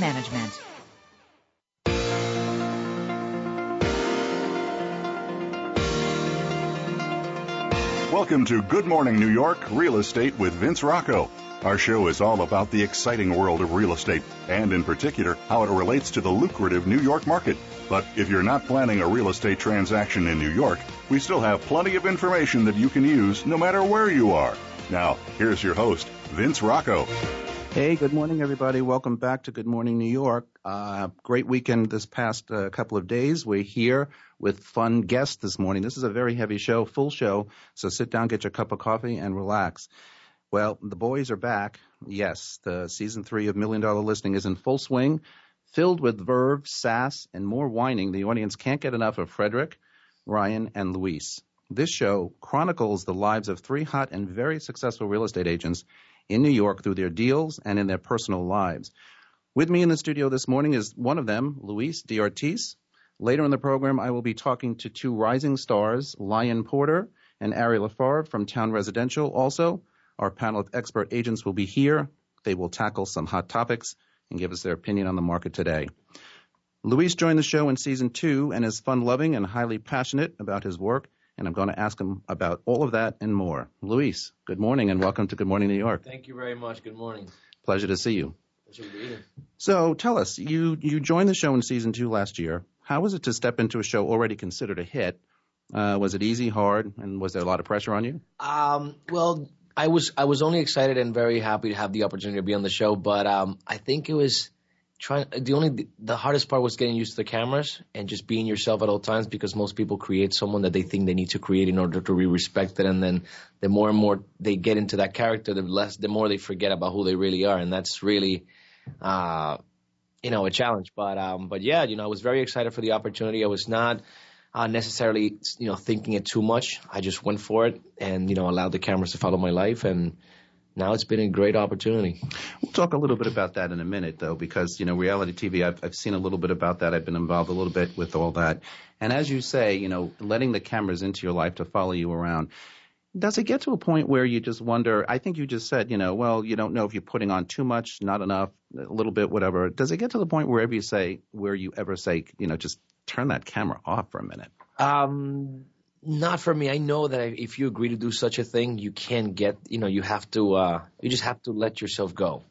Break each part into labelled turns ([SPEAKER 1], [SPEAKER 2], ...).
[SPEAKER 1] Management.
[SPEAKER 2] Welcome to Good Morning New York Real Estate with Vince Rocco. Our show is all about the exciting world of real estate and, in particular, how it relates to the lucrative New York market. But if you're not planning a real estate transaction in New York, we still have plenty of information that you can use no matter where you are. Now, here's your host, Vince Rocco.
[SPEAKER 3] Hey, good morning, everybody. Welcome back to Good Morning New York. Uh, great weekend this past uh, couple of days. We're here with fun guests this morning. This is a very heavy show, full show. So sit down, get your cup of coffee, and relax. Well, the boys are back. Yes, the season three of Million Dollar Listing is in full swing, filled with verve, sass, and more whining. The audience can't get enough of Fredrik, Ryan, and Luis. This show chronicles the lives of three hot and very successful real estate agents in New York through their deals and in their personal lives. With me in the studio this morning is one of them, Luis D. Ortiz. Later in the program, I will be talking to two rising stars, Lion Porter and Ari Lafarve from Town Residential. Also, our panel of expert agents will be here. They will tackle some hot topics and give us their opinion on the market today. Luis joined the show in season two and is fun loving and highly passionate about his work and I'm going to ask him about all of that and more. Luis, good morning and welcome to Good Morning New York.
[SPEAKER 4] Thank you very much. Good morning.
[SPEAKER 3] Pleasure to see you. So tell us, you, you joined the show in season two last year. How was it to step into a show already considered a hit? Uh, was it easy, hard, and was there a lot of pressure on you?
[SPEAKER 4] Um, well, I was I was only excited and very happy to have the opportunity to be on the show, but um, I think it was trying the only the hardest part was getting used to the cameras and just being yourself at all times because most people create someone that they think they need to create in order to be respected and then the more and more they get into that character the less the more they forget about who they really are and that's really uh you know a challenge but um but yeah you know I was very excited for the opportunity I was not uh, necessarily you know thinking it too much I just went for it and you know allowed the cameras to follow my life and now it's been a great opportunity.
[SPEAKER 3] We'll talk a little bit about that in a minute, though, because you know reality TV. I've, I've seen a little bit about that. I've been involved a little bit with all that, and as you say, you know, letting the cameras into your life to follow you around. Does it get to a point where you just wonder? I think you just said, you know, well, you don't know if you're putting on too much, not enough, a little bit, whatever. Does it get to the point wherever you say, where you ever say, you know, just turn that camera off for a minute?
[SPEAKER 4] Um, not for me. I know that if you agree to do such a thing, you can't get. You know, you have to. Uh, you just have to let yourself go,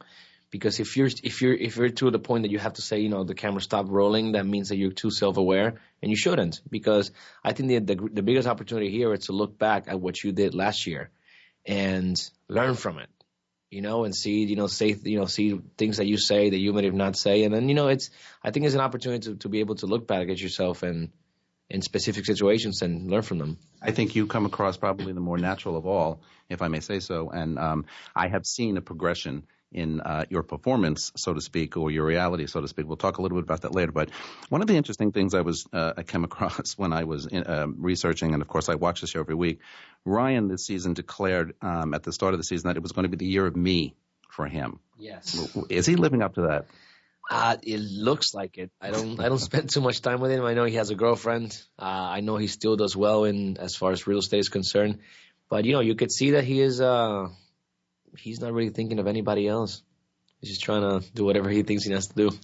[SPEAKER 4] because if you're if you're if you're to the point that you have to say, you know, the camera stopped rolling, that means that you're too self-aware, and you shouldn't. Because I think the the, the biggest opportunity here is to look back at what you did last year, and learn from it. You know, and see, you know, say, you know, see things that you say that you may have not say, and then, you know, it's. I think it's an opportunity to, to be able to look back at yourself and in specific situations and learn from them.
[SPEAKER 3] I think you come across probably the more natural of all, if I may say so. And um, I have seen a progression in uh, your performance, so to speak, or your reality, so to speak. We'll talk a little bit about that later. But one of the interesting things I was uh, I came across when I was in, uh, researching, and of course I watch the show every week. Ryan this season declared um, at the start of the season that it was going to be the year of me for him.
[SPEAKER 4] Yes,
[SPEAKER 3] is he living up to that?
[SPEAKER 4] Uh, it looks like it. I don't. I don't spend too much time with him. I know he has a girlfriend. Uh, I know he still does well in as far as real estate is concerned. But you know, you could see that he is. Uh, he's not really thinking of anybody else. He's just trying to do whatever he thinks he has to do.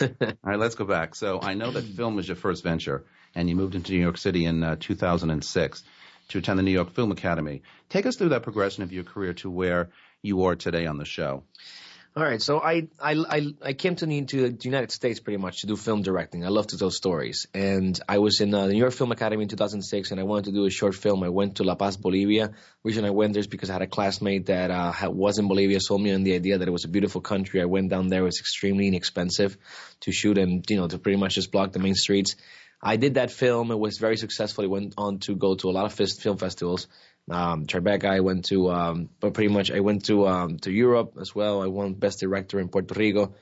[SPEAKER 3] All right, let's go back. So I know that film was your first venture, and you moved into New York City in uh, 2006 to attend the New York Film Academy. Take us through that progression of your career to where you are today on the show.
[SPEAKER 4] All right, so I I I, I came to the, to the United States pretty much to do film directing. I love to tell stories, and I was in uh, the New York Film Academy in 2006, and I wanted to do a short film. I went to La Paz, Bolivia. The reason I went there is because I had a classmate that uh, was in Bolivia, sold me on the idea that it was a beautiful country. I went down there; it was extremely inexpensive to shoot, and you know to pretty much just block the main streets. I did that film. It was very successful. It went on to go to a lot of film festivals. Um, Tribeca, I went to, um, but pretty much I went to um, to Europe as well. I won Best Director in Puerto Rico,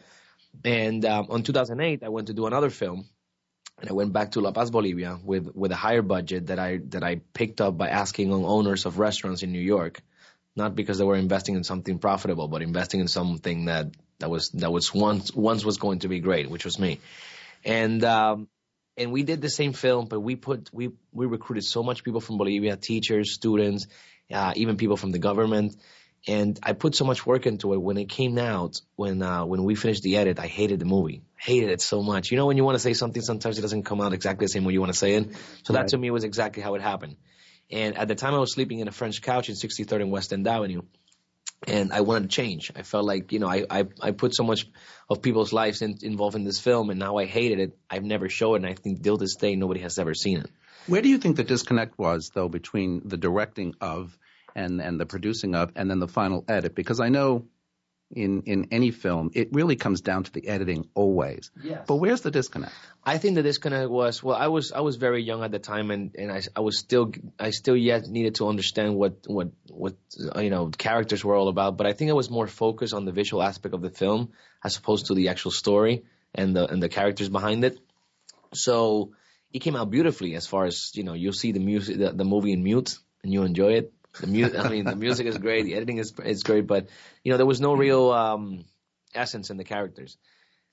[SPEAKER 4] and um, on 2008 I went to do another film, and I went back to La Paz, Bolivia, with with a higher budget that I that I picked up by asking on owners of restaurants in New York, not because they were investing in something profitable, but investing in something that that was that was once once was going to be great, which was me, and um, and we did the same film, but we put we we recruited so much people from Bolivia, teachers, students, uh, even people from the government. And I put so much work into it. When it came out, when uh, when we finished the edit, I hated the movie, hated it so much. You know, when you want to say something, sometimes it doesn't come out exactly the same way you want to say it. So right. that to me was exactly how it happened. And at the time, I was sleeping in a French couch in 63rd and West End Avenue, and I wanted to change. I felt like you know I I, I put so much of people's lives in, involved in this film, and now I hated it. I've never shown it, and I think till this day nobody has ever seen it.
[SPEAKER 3] Where do you think the disconnect was though between the directing of and and the producing of, and then the final edit? Because I know in in any film, it really comes down to the editing always.
[SPEAKER 4] Yes.
[SPEAKER 3] But where's the disconnect?
[SPEAKER 4] I think the disconnect was well, I was I was very young at the time, and and I I was still I still yet needed to understand what what what you know characters were all about. But I think I was more focused on the visual aspect of the film as opposed to the actual story and the and the characters behind it. So it came out beautifully as far as you know. You'll see the music the, the movie in mute and you enjoy it the music, I mean, the music is great, the editing is it's great, but you know there was no real um, essence in the characters.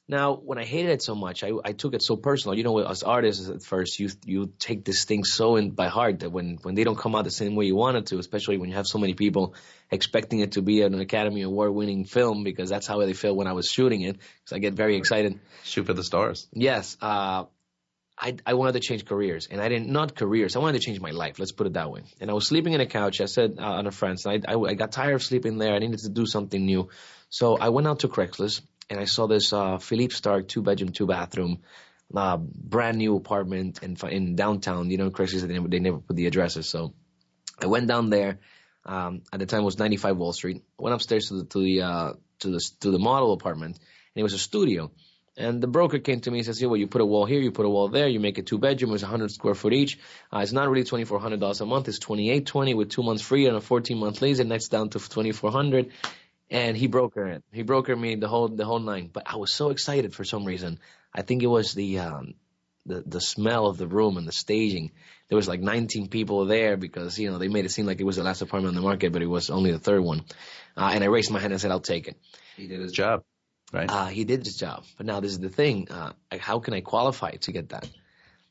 [SPEAKER 4] Now, when I hated it so much, I, I took it so personal. You know, as artists at first, you you take this thing so in by heart that when when they don't come out the same way you want it to, especially when you have so many people expecting it to be an Academy Award winning film, because that's how they felt when I was shooting it. Because I get very excited.
[SPEAKER 3] Shoot for the stars.
[SPEAKER 4] Yes. Uh, I, I wanted to change careers and I didn't, not careers. I wanted to change my life. Let's put it that way. And I was sleeping in a couch. I said uh, on a friend's I, I, I, got tired of sleeping there. I needed to do something new. So I went out to Craigslist and I saw this, uh, Philippe Starck two bedroom, two bathroom, uh, brand new apartment in, in downtown, you know, Craigslist, they never, they never put the addresses. So I went down there. Um, at the time it was 95 Wall Street. Went upstairs to the, to the, uh, to the, to the model apartment and it was a studio and the broker came to me and says, "Yeah, well, you put a wall here, you put a wall there, you make it two bedroom, it's 100 square foot each. Uh, it's not really 2,400 dollars a month. It's 2820 with two months free and a 14 month lease, and that's down to 2,400." And he brokered it. He brokered me the whole the whole nine. But I was so excited for some reason. I think it was the um, the the smell of the room and the staging. There was like 19 people there because you know they made it seem like it was the last apartment on the market, but it was only the third one. Uh, and I raised my hand and said, "I'll take it."
[SPEAKER 3] He did his job.
[SPEAKER 4] Right. Uh, he did his job. But now this is the thing. Uh, how can I qualify to get that?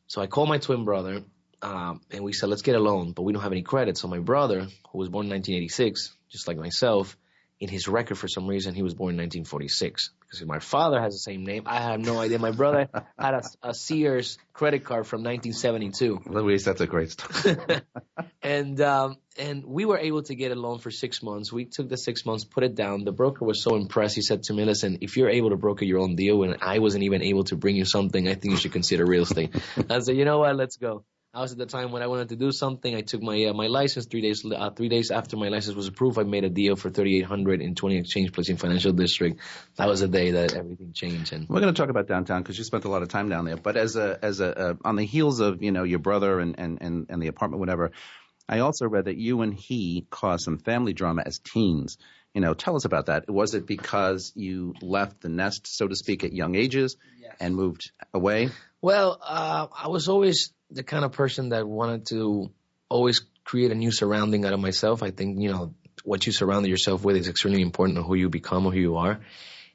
[SPEAKER 4] So I called my twin brother um, and we said, let's get a loan, but we don't have any credit. So my brother, who was born in 1986, just like myself, in his record for some reason he was born in 1946 because my father has the same name. I have no idea. My brother had a, a Sears credit card from 1972. Luis,
[SPEAKER 3] that's a great story.
[SPEAKER 4] and um, and we were able to get a loan for six months. We took the six months, put it down. The broker was so impressed. He said to me, "Listen, if you're able to broker your own deal, and I wasn't even able to bring you something, I think you should consider real estate." I said, "You know what? Let's go." I was at the time when I wanted to do something. I took my uh, my license three days uh, three days after my license was approved. I made a deal for thirty eight hundred in twenty exchange place in financial district. That was the day that everything changed. And
[SPEAKER 3] we're going to talk about downtown because you spent a lot of time down there. But as a as a uh, on the heels of you know your brother and and and, and the apartment whatever, I also read that you and he caused some family drama as teens. You know, tell us about that. Was it because you left the nest, so to speak, at young ages
[SPEAKER 4] yes.
[SPEAKER 3] and moved away?
[SPEAKER 4] Well,
[SPEAKER 3] uh,
[SPEAKER 4] I was always the kind of person that wanted to always create a new surrounding out of myself. I think, you know, what you surround yourself with is extremely important to who you become or who you are.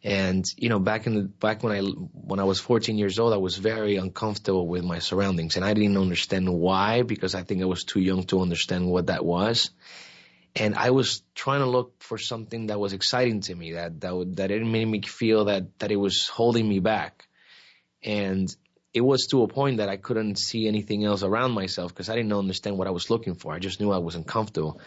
[SPEAKER 4] And, you know, back in the, back when I, when I was 14 years old, I was very uncomfortable with my surroundings and I didn't understand why because I think I was too young to understand what that was. And I was trying to look for something that was exciting to me that, that, would, that it made me feel that, that it was holding me back. And it was to a point that I couldn't see anything else around myself because I didn't understand what I was looking for. I just knew I wasn't comfortable.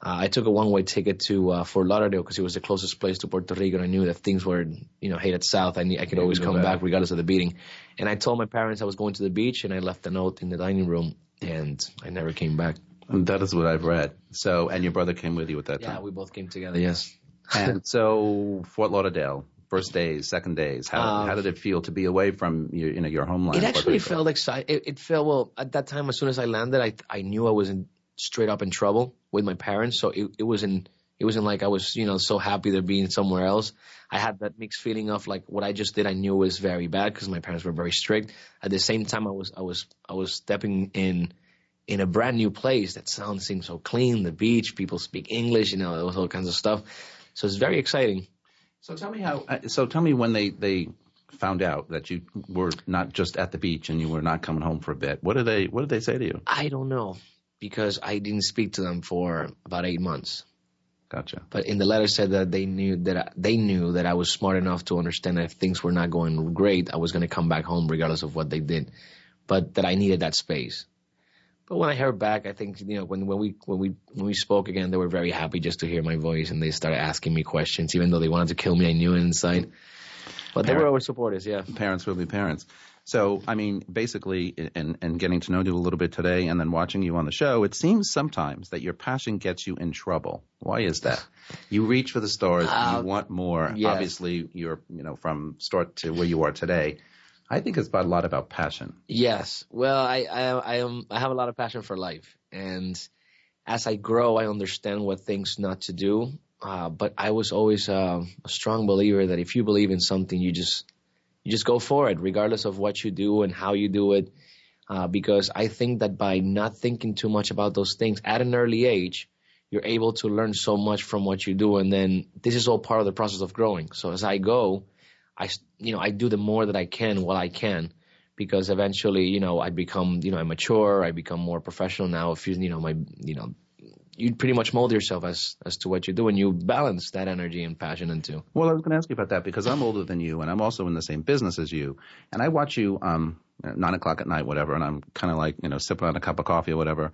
[SPEAKER 4] Uh, I took a one-way ticket to uh, Fort Lauderdale because it was the closest place to Puerto Rico, and I knew that things were, you know, headed south. I, knew, I could always come back regardless of the beating. And I told my parents I was going to the beach, and I left a note in the dining room, and I never came back. that
[SPEAKER 3] is what I've read. So, and your brother came with you at that yeah, time.
[SPEAKER 4] Yeah, we both came together. Yes.
[SPEAKER 3] and so, Fort Lauderdale first days, second days? How, um, how did it feel to be away from your, you know, your homeland?
[SPEAKER 4] It actually felt exciting. It, it, felt well at that time. As soon as I landed, I I knew I was in straight up in trouble with my parents. So it it wasn't it wasn't like I was you know so happy to be somewhere else. I had that mixed feeling of like what I just did. I knew was very bad because my parents were very strict. At the same time, I was I was I was stepping in in a brand new place that sounds seems so clean, the beach, people speak English, you know, all kinds of stuff. So it's very exciting.
[SPEAKER 3] So tell me how. Uh, so tell me when they they found out that you were not just at the beach and you were not coming home for a bit. What did they What did they say to you?
[SPEAKER 4] I don't know because I didn't speak to them for about eight months.
[SPEAKER 3] Gotcha.
[SPEAKER 4] But in the letter said that they knew that I, they knew that I was smart enough to understand that if things were not going great, I was going to come back home regardless of what they did, but that I needed that space. But when I heard back, I think you know when, when we when we when we spoke again, they were very happy just to hear my voice, and they started asking me questions, even though they wanted to kill me. I knew inside, but they were always supporters. Yeah,
[SPEAKER 3] parents will be parents. So I mean, basically, and and getting to know you a little bit today, and then watching you on the show, it seems sometimes that your passion gets you in trouble. Why is that? You reach for the stars, uh, you want more.
[SPEAKER 4] Yes.
[SPEAKER 3] Obviously, you're you know from start to where you are today I think it's about a lot about passion.
[SPEAKER 4] Yes. Well, I, I, I am, I have a lot of passion for life. And as I grow, I understand what things not to do. Uh, but I was always uh, a strong believer that if you believe in something, you just, you just go for it, regardless of what you do and how you do it. Uh, because I think that by not thinking too much about those things at an early age, you're able to learn so much from what you do. And then this is all part of the process of growing. So as I go, I, you know, I do the more that I can while I can because eventually, you know, I become, you know, I mature, I become more professional now. If you, you know, my, you know, you pretty much mold yourself as as to what you do, and you balance that energy and passion into.
[SPEAKER 3] Well, I was going to ask you about that because I'm older than you, and I'm also in the same business as you, and I watch you um nine o'clock at night, whatever, and I'm kind of like, you know, sipping on a cup of coffee or whatever.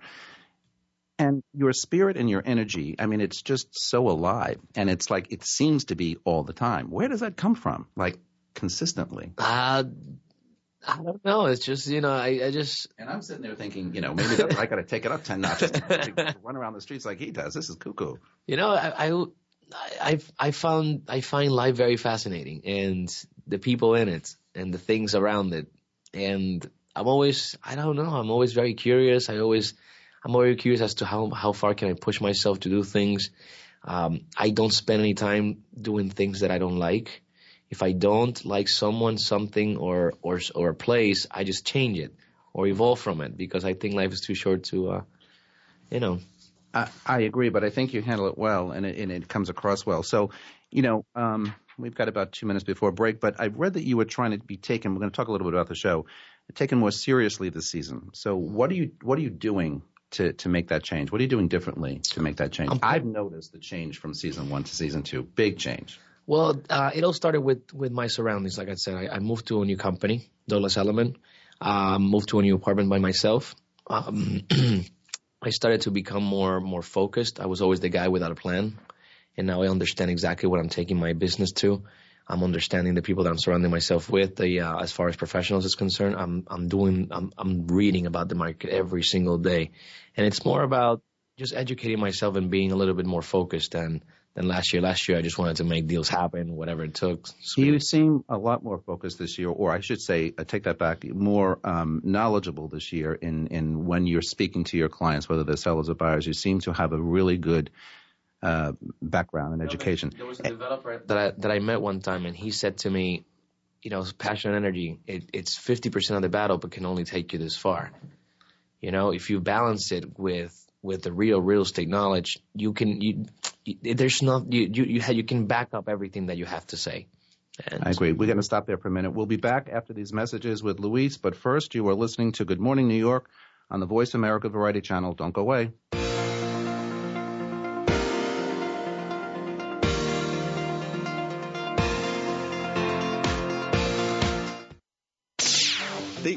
[SPEAKER 3] And your spirit and your energy, I mean, it's just so alive. And it's like, it seems to be all the time. Where does that come from? Like, consistently? Uh,
[SPEAKER 4] I don't know. It's just you know, I, I just
[SPEAKER 3] and I'm sitting there thinking, you know, maybe I got to take it up ten notches, run around the streets like he does. This is cuckoo.
[SPEAKER 4] You know, I, I I I found I find life very fascinating, and the people in it, and the things around it, and I'm always I don't know. I'm always very curious. I always I'm always curious as to how how far can I push myself to do things. Um, I don't spend any time doing things that I don't like if I don't like someone, something, or or or a place, I just change it or evolve from it because I think life is too short to, uh, you know.
[SPEAKER 3] I, I agree, but I think you handle it well, and it, and it comes across well. So, you know, um, we've got about two minutes before break, but I have read that you were trying to be taken. We're going to talk a little bit about the show, taken more seriously this season. So, what are you what are you doing to to make that change? What are you doing differently to make that change? i have noticed the change from season one to season two, big change.
[SPEAKER 4] Well, uh, it all started with with my surroundings. Like I said, I, I moved to a new company, Douglas Element. Um, moved to a new apartment by myself. Um, I started to become more more focused. I was always the guy without a plan, and now I understand exactly what I'm taking my business to. I'm understanding the people that I'm surrounding myself with. The, uh, as far as professionals is concerned, I'm I'm doing I'm I'm reading about the market every single day, and it's more about just educating myself and being a little bit more focused and than last year. Last year, I just wanted to make deals happen, whatever it took. Sweet.
[SPEAKER 3] You seem a lot more focused this year, or I should say, I take that back, more um, knowledgeable this year in, in when you're speaking to your clients, whether they're sellers or buyers. You seem to have a really good uh, background and education.
[SPEAKER 4] There was a developer that I, that I met one time, and he said to me, you know, passion and energy, it, it's 50% of the battle, but can only take you this far. You know, if you balance it with with the real real estate knowledge, you can you, there's not you you you, you can back up everything that you have to say.
[SPEAKER 3] And I agree. We're going to stop there for a minute. We'll be back after these messages with Luis, but first you are listening to Good Morning New York on the Voice America Variety Channel. Don't go away.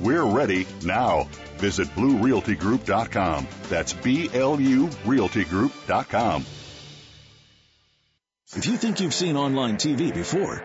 [SPEAKER 2] We're ready now. Visit BlueRealtyGroup.com. That's B L U RealtyGroup.com. If you think you've seen online TV before,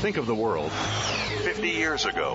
[SPEAKER 2] Think of the world 50 years ago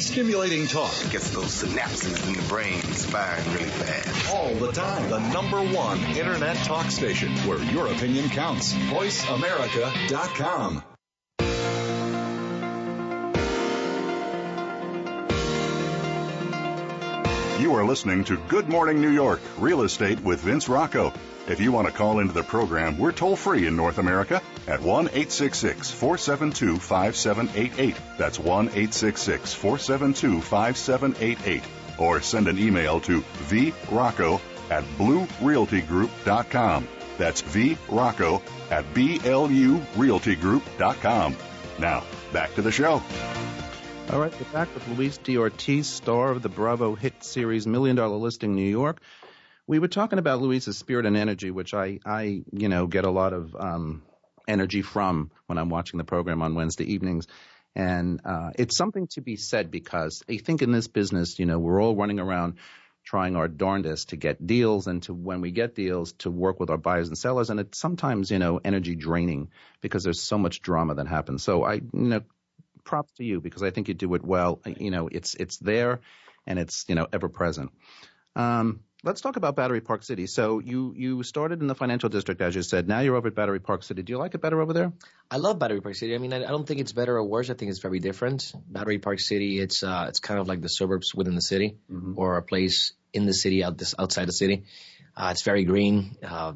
[SPEAKER 2] Stimulating talk gets those synapses in the brain firing really fast. All the time. The number one internet talk station where your opinion counts. VoiceAmerica.com. You are listening to Good Morning New York Real Estate with Vince Rocco. If you want to call into the program, we're toll free in North America at 1 866 472 5788. That's 1 866 472 5788. Or send an email to vrocco at bluerealtygroup.com. That's vrocco at blurealtygroup.com. Now, back to the show.
[SPEAKER 3] All right, we're back with Luis D. Ortiz, star of the Bravo hit series Million Dollar Listing New York we were talking about Luis's spirit and energy, which I, I you know, get a lot of um, energy from when I'm watching the program on Wednesday evenings. And uh, it's something to be said because I think in this business, you know, we're all running around trying our darndest to get deals and to when we get deals to work with our buyers and sellers and it's sometimes you know energy draining because there's so much drama that happens so i you know props to you because i think you do it well you know it's it's there and it's you know ever present um, let's talk about Battery Park City. So you you started in the financial district, as you said. Now you're over at Battery Park City. Do you like it better over there?
[SPEAKER 4] I love Battery Park City. I mean, I, I don't think it's better or worse. I think it's very different. Battery Park City, it's uh, it's kind of like the suburbs within the city, mm-hmm. or a place in the city out this outside the city. Uh, it's very green. Uh,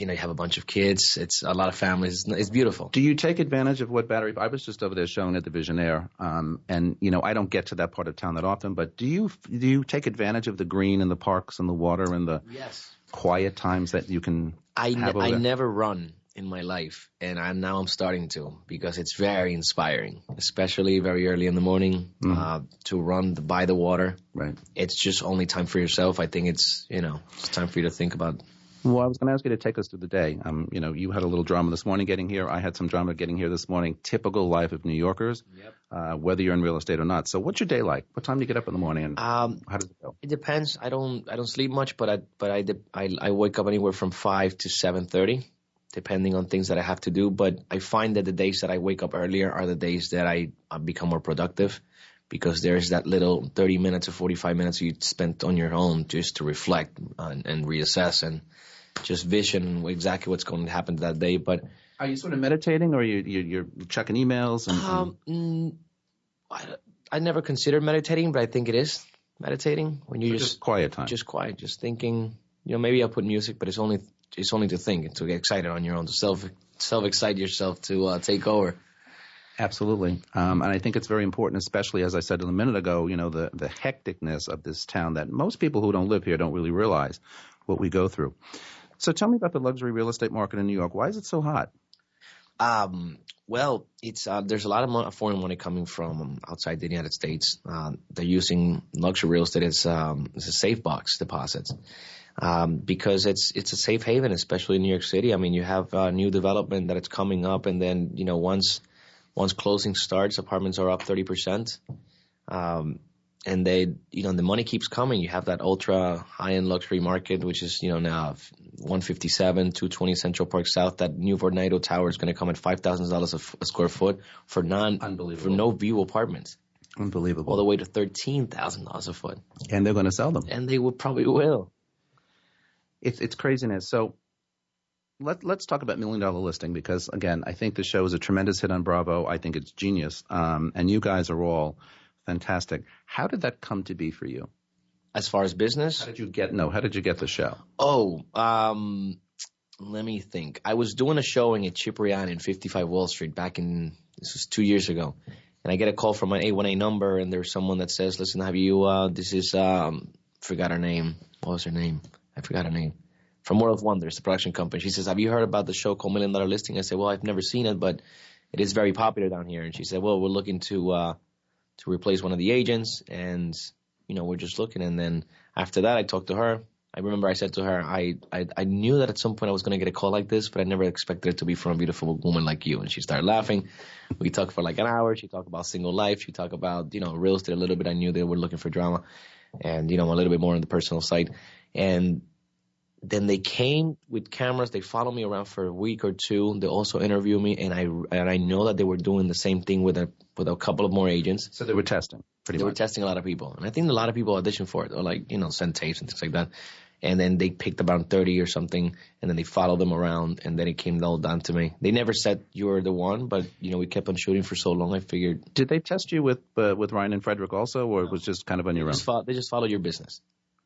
[SPEAKER 4] you know you have a bunch of kids. It's a lot of families. It's beautiful.
[SPEAKER 3] Do you take advantage of what battery? I was just over there showing at the Visionaire, um, and you know I don't get to that part of town that often. But do you do you take advantage of the green and the parks and the water and the
[SPEAKER 4] yes.
[SPEAKER 3] quiet times that you can?
[SPEAKER 4] I,
[SPEAKER 3] ne- I
[SPEAKER 4] never run in my life, and I, now I'm starting to because it's very inspiring, especially very early in the morning mm uh, to run the, by the water.
[SPEAKER 3] Right.
[SPEAKER 4] It's just only time for yourself. I think it's you know it's time for you to think about
[SPEAKER 3] well, I was going to ask you to take us through the day. Um, you know, you had a little drama this morning getting here. I had some drama getting here this morning. Typical life of New Yorkers,
[SPEAKER 4] yep. uh,
[SPEAKER 3] whether you're in real estate or not. So, what's your day like? What time do you get up in the morning? And um, how does it go?
[SPEAKER 4] It depends. I don't I don't sleep much, but I but I I, I wake up anywhere from five to seven thirty, depending on things that I have to do. But I find that the days that I wake up earlier are the days that I become more productive because there's that little 30 minutes or 45 minutes you spent on your own just to reflect and, and reassess and just vision exactly what's going to happen that day. But
[SPEAKER 3] are you sort of meditating, or you, you are checking emails? And, um, and... Mm,
[SPEAKER 4] I, I never considered meditating, but I think it is meditating when you
[SPEAKER 3] are just, just quiet time,
[SPEAKER 4] just quiet, just thinking. You know, maybe I'll put music, but it's only it's only to think, to get excited on your own, to self self excite yourself to uh, take over.
[SPEAKER 3] Absolutely, um, and I think it's very important, especially as I said a minute ago. You know, the the hecticness of this town that most people who don't live here don't really realize what we go through. So, tell me about the luxury real estate market in New York. Why is it so hot?
[SPEAKER 4] Um, well, it's uh, there's a lot of foreign money coming from outside the United States. Uh, they're using luxury real estate as, um, as a safe box deposit um, because it's it's a safe haven, especially in New York City. I mean, you have uh, new development that it's coming up, and then you know once once closing starts, apartments are up 30%. Um, and they, you know, the money keeps coming. You have that ultra high end luxury market, which is, you know, now 157, 220 Central Park South. That new Vornado Tower is going to come at $5,000 a square foot for non,
[SPEAKER 3] for
[SPEAKER 4] no view apartments.
[SPEAKER 3] Unbelievable.
[SPEAKER 4] All the way to $13,000 a foot.
[SPEAKER 3] And they're going to sell them.
[SPEAKER 4] And they will probably will.
[SPEAKER 3] It's, it's craziness. So let, us talk about Million Dollar Listing because, again, I think the show is a tremendous hit on Bravo. I think it's genius. Um, and you guys are all fantastic. How did that come to be for you?
[SPEAKER 4] As far as business?
[SPEAKER 3] How did you get, no, how did you get the show?
[SPEAKER 4] Oh, um, let me think. I was doing a showing at Cipriani in 55 Wall Street back in, this was two years ago. And I get a call from an A number and there's someone that says, listen, have you, uh, this is, um, forgot her name. What was her name? I forgot her name from World of Wonders, the production company. She says, "Have you heard about the show called Million Dollar Listing?" I said, "Well, I've never seen it, but it is very popular down here." And she said, "Well, we're looking to uh, to replace one of the agents, and you know, we're just looking." And then after that, I talked to her. I remember I said to her, I, I, I knew that at some point I was going to get a call like this, but I never expected it to be from a beautiful woman like you. And she started laughing. We talked for like an hour. She talked about single life. She talked about, you know, real estate a little bit. I knew they were looking for drama and, you know, a little bit more on the personal side. And then they came with cameras. They followed me around for a week or two. They also interviewed me, and I and I know that they were doing the same thing with a with a couple of more agents.
[SPEAKER 3] So they were testing.
[SPEAKER 4] Pretty
[SPEAKER 3] they
[SPEAKER 4] much. were testing a lot of people, and I think a lot of people auditioned for it, or like you know sent tapes and things like that. And then they picked about thirty or something, and then they followed them around, and then it came all down to me. They never said you were the one, but you know we kept on shooting for so long. I figured.
[SPEAKER 3] Did they test you with uh, with Ryan and Fredrik also, or no. it was just kind of on your own?
[SPEAKER 4] Just fo- they just follow your business.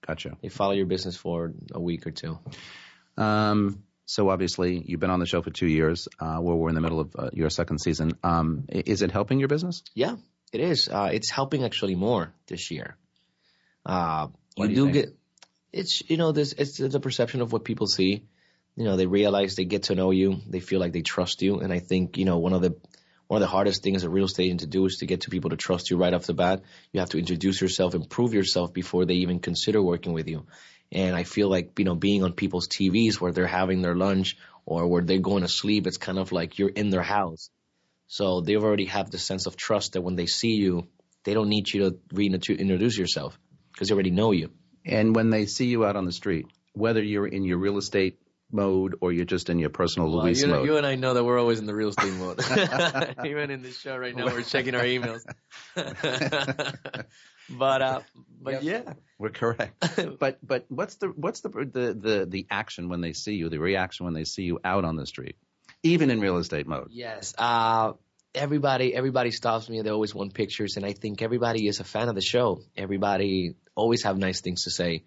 [SPEAKER 3] Gotcha.
[SPEAKER 4] They
[SPEAKER 3] follow
[SPEAKER 4] your business for a week or two.
[SPEAKER 3] Um, so obviously, you've been on the show for two years. Uh, where we're in the middle of uh, your second season. Um, is it helping your business?
[SPEAKER 4] Yeah, it is. Uh, it's helping actually more this year.
[SPEAKER 3] Uh, you do, you do get.
[SPEAKER 4] It's you know this. It's the perception of what people see. You know, they realize they get to know you. They feel like they trust you, and I think you know one of the one of the hardest things a real estate agent to do is to get to people to trust you right off the bat. You have to introduce yourself, improve yourself before they even consider working with you. And I feel like, you know, being on people's TVs where they're having their lunch or where they're going to sleep, it's kind of like you're in their house. So they already have the sense of trust that when they see you, they don't need you to reintroduce yourself because they already know you.
[SPEAKER 3] And when they see you out on the street, whether you're in your real estate mode or you're just in your personal well, Luis
[SPEAKER 4] you, mode. You and I know that we're always in the real estate mode. Even in this show right now, we're checking our emails. but uh, but yep. yeah,
[SPEAKER 3] we're correct. but but what's the what's the, the the the action when they see you? The reaction when they see you out on the street, even in real estate mode.
[SPEAKER 4] Yes. Uh, everybody everybody stops me. They always want pictures, and I think everybody is a fan of the show. Everybody always have nice things to say.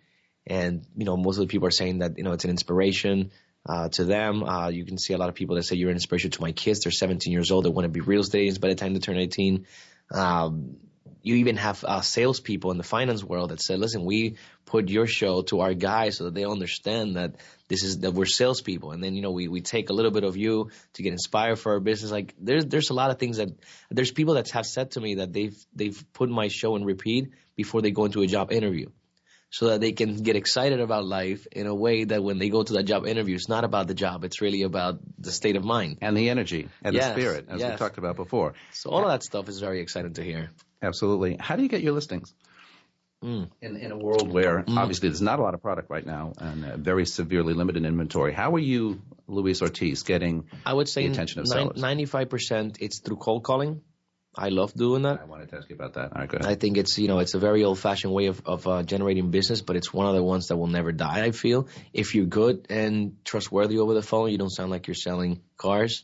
[SPEAKER 4] And you know, most of the people are saying that you know it's an inspiration. Uh, to them. Uh, you can see a lot of people that say you're an inspiration to my kids. They're 17 years old. They want to be real estate agents by the time they turn 18. Um, you even have uh, salespeople in the finance world that said, "Listen, we put your show to our guys so that they understand that this is that we're salespeople, and then you know we we take a little bit of you to get inspired for our business." Like there's there's a lot of things that there's people that have said to me that they've they've put my show in repeat before they go into a job interview so that they can get excited about life in a way that when they go to that job interview, it's not about the job. It's really about the state of mind
[SPEAKER 3] and the energy and yes, the spirit, as yes. we talked about before.
[SPEAKER 4] So all of that stuff is very exciting to hear.
[SPEAKER 3] Absolutely. How do you get your listings? Mm. In, in a world where mm. obviously there's not a lot of product right now and uh, very severely limited inventory, how are you, Luis Ortiz, getting
[SPEAKER 4] I would say
[SPEAKER 3] attention of sellers? 95%
[SPEAKER 4] it's through cold calling. I love doing that.
[SPEAKER 3] I wanted to ask you about that. All right, good. I
[SPEAKER 4] think it's you know it's a very old fashioned way of of uh, generating business, but it's one of the ones that will never die. I feel if you're good and trustworthy over the phone, you don't sound like you're selling cars.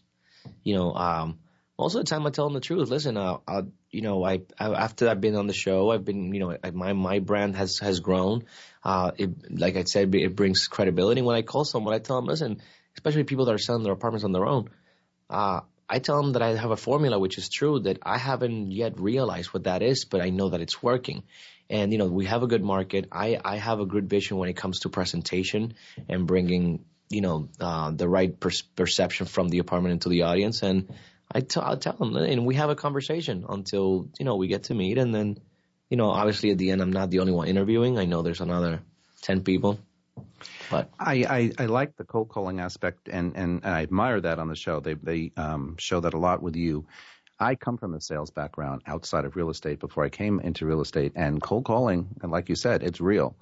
[SPEAKER 4] You know, um, most of the time I tell them the truth. Listen, uh, I, uh, you know, I, I after I've been on the show, I've been you know I, my my brand has has grown. Uh, it, like I said, it brings credibility. When I call someone, I tell them, listen, especially people that are selling their apartments on their own. Uh, I tell them that I have a formula, which is true that I haven't yet realized what that is, but I know that it's working. And you know, we have a good market. I I have a good vision when it comes to presentation and bringing you know uh, the right per- perception from the apartment into the audience. And I t- I tell them, and we have a conversation until you know we get to meet, and then you know, obviously at the end, I'm not the only one interviewing. I know there's another ten people. But
[SPEAKER 3] I, I, I like the cold calling aspect, and, and, and I admire that on the show. They they um, show that a lot with you. I come from a sales background outside of real estate before I came into real estate, and cold calling, and like you said, it's real,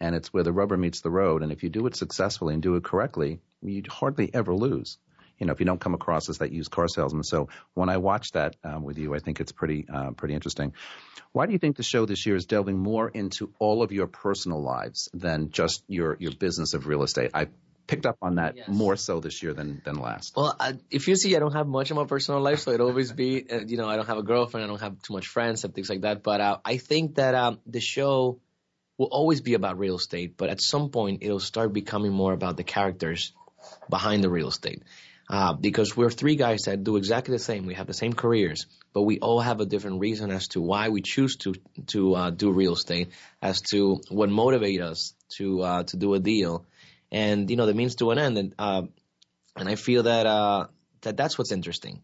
[SPEAKER 3] and it's where the rubber meets the road. And if you do it successfully and do it correctly, you hardly ever lose you know, if you don't come across as that used car salesman. So when I watch that um, with you, I think it's pretty uh, pretty interesting. Why do you think the show this year is delving more into all of your personal lives than just your your business of real estate? I picked up on that yes. more so this year than than last.
[SPEAKER 4] Well, I, if you see, I don't have much of my personal life, so it always be uh, you know I don't have a girlfriend, I don't have too much friends and things like that. But uh, I think that um, the show will always be about real estate, but at some point it'll start becoming more about the characters behind the real estate uh, because we're three guys that do exactly the same. We have the same careers, but we all have a different reason as to why we choose to to uh, do real estate, as to what motivates us to uh, to do a deal, and you know the means to an end. And uh, and I feel that uh, that that's what's interesting.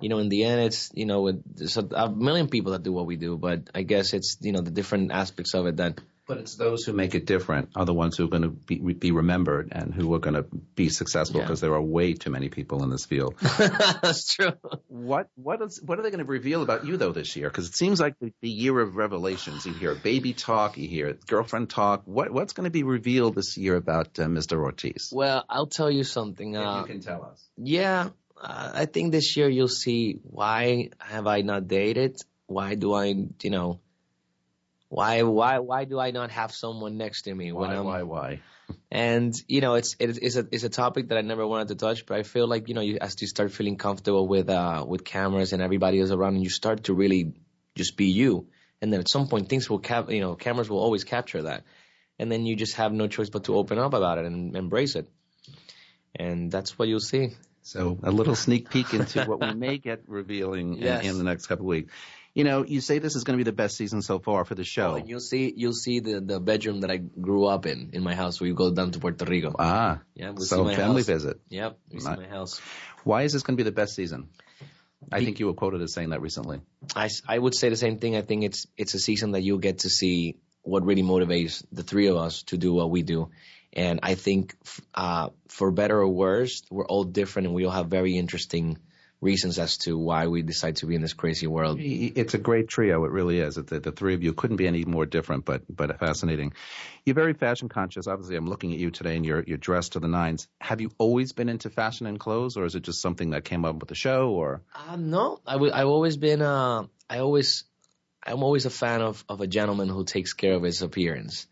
[SPEAKER 4] You know, in the end, it's you know, there's a, a million people that do what we do, but I guess it's you know the different aspects of it that
[SPEAKER 3] but it's those who make it different are the ones who are going to be, be remembered and who are going to be successful because yeah. there are way too many people in this field.
[SPEAKER 4] That's true.
[SPEAKER 3] What what is what are they going to reveal about you though this year? Because it seems like the, the, year of revelations. You hear baby talk, you hear girlfriend talk. What what's going to be revealed this year about uh, Mr. Ortiz?
[SPEAKER 4] Well, I'll tell you something. Uh,
[SPEAKER 3] you can tell us.
[SPEAKER 4] Yeah, uh, I think this year you'll see why have I not dated? Why do I you know? Why, why, why do I not have someone next to me
[SPEAKER 3] why, when I'm? Why, why?
[SPEAKER 4] and you know, it's it, it's a it's a topic that I never wanted to touch, but I feel like you know, you, as you start feeling comfortable with uh with cameras and everybody is around, and you start to really just be you, and then at some point things will cap, you know, cameras will always capture that, and then you just have no choice but to open up about it and embrace it, and that's what you'll see.
[SPEAKER 3] So a little sneak peek into what we may get revealing yes. in, in, the next couple of weeks you know, you say this is going to be the best season so far for the oh, show. Oh, and
[SPEAKER 4] you'll see, you'll see the, the bedroom that I grew up in in my house. We go down to Puerto Rico.
[SPEAKER 3] Ah, yeah, we so see my family house. visit.
[SPEAKER 4] Yep, we see my house.
[SPEAKER 3] Why is this going to be the best season? I think you were quoted as saying that recently.
[SPEAKER 4] I, I would say the same thing. I think it's it's a season that you will get to see what really motivates the three of us to do what we do. And I think, uh, for better or worse, we're all different and we all have very interesting reasons as to why we decide to be in this crazy world.
[SPEAKER 3] It's a great trio. It really is. The, the three of you couldn't be any more different, but but fascinating. You're very fashion conscious. Obviously, I'm looking at you today, and you're you're dressed to the nines. Have you always been into fashion and clothes, or is it just something that came up with the show? Or uh,
[SPEAKER 4] no, i w- I've always been. Uh, I always. I'm always a fan of, of a gentleman who takes care of his appearance.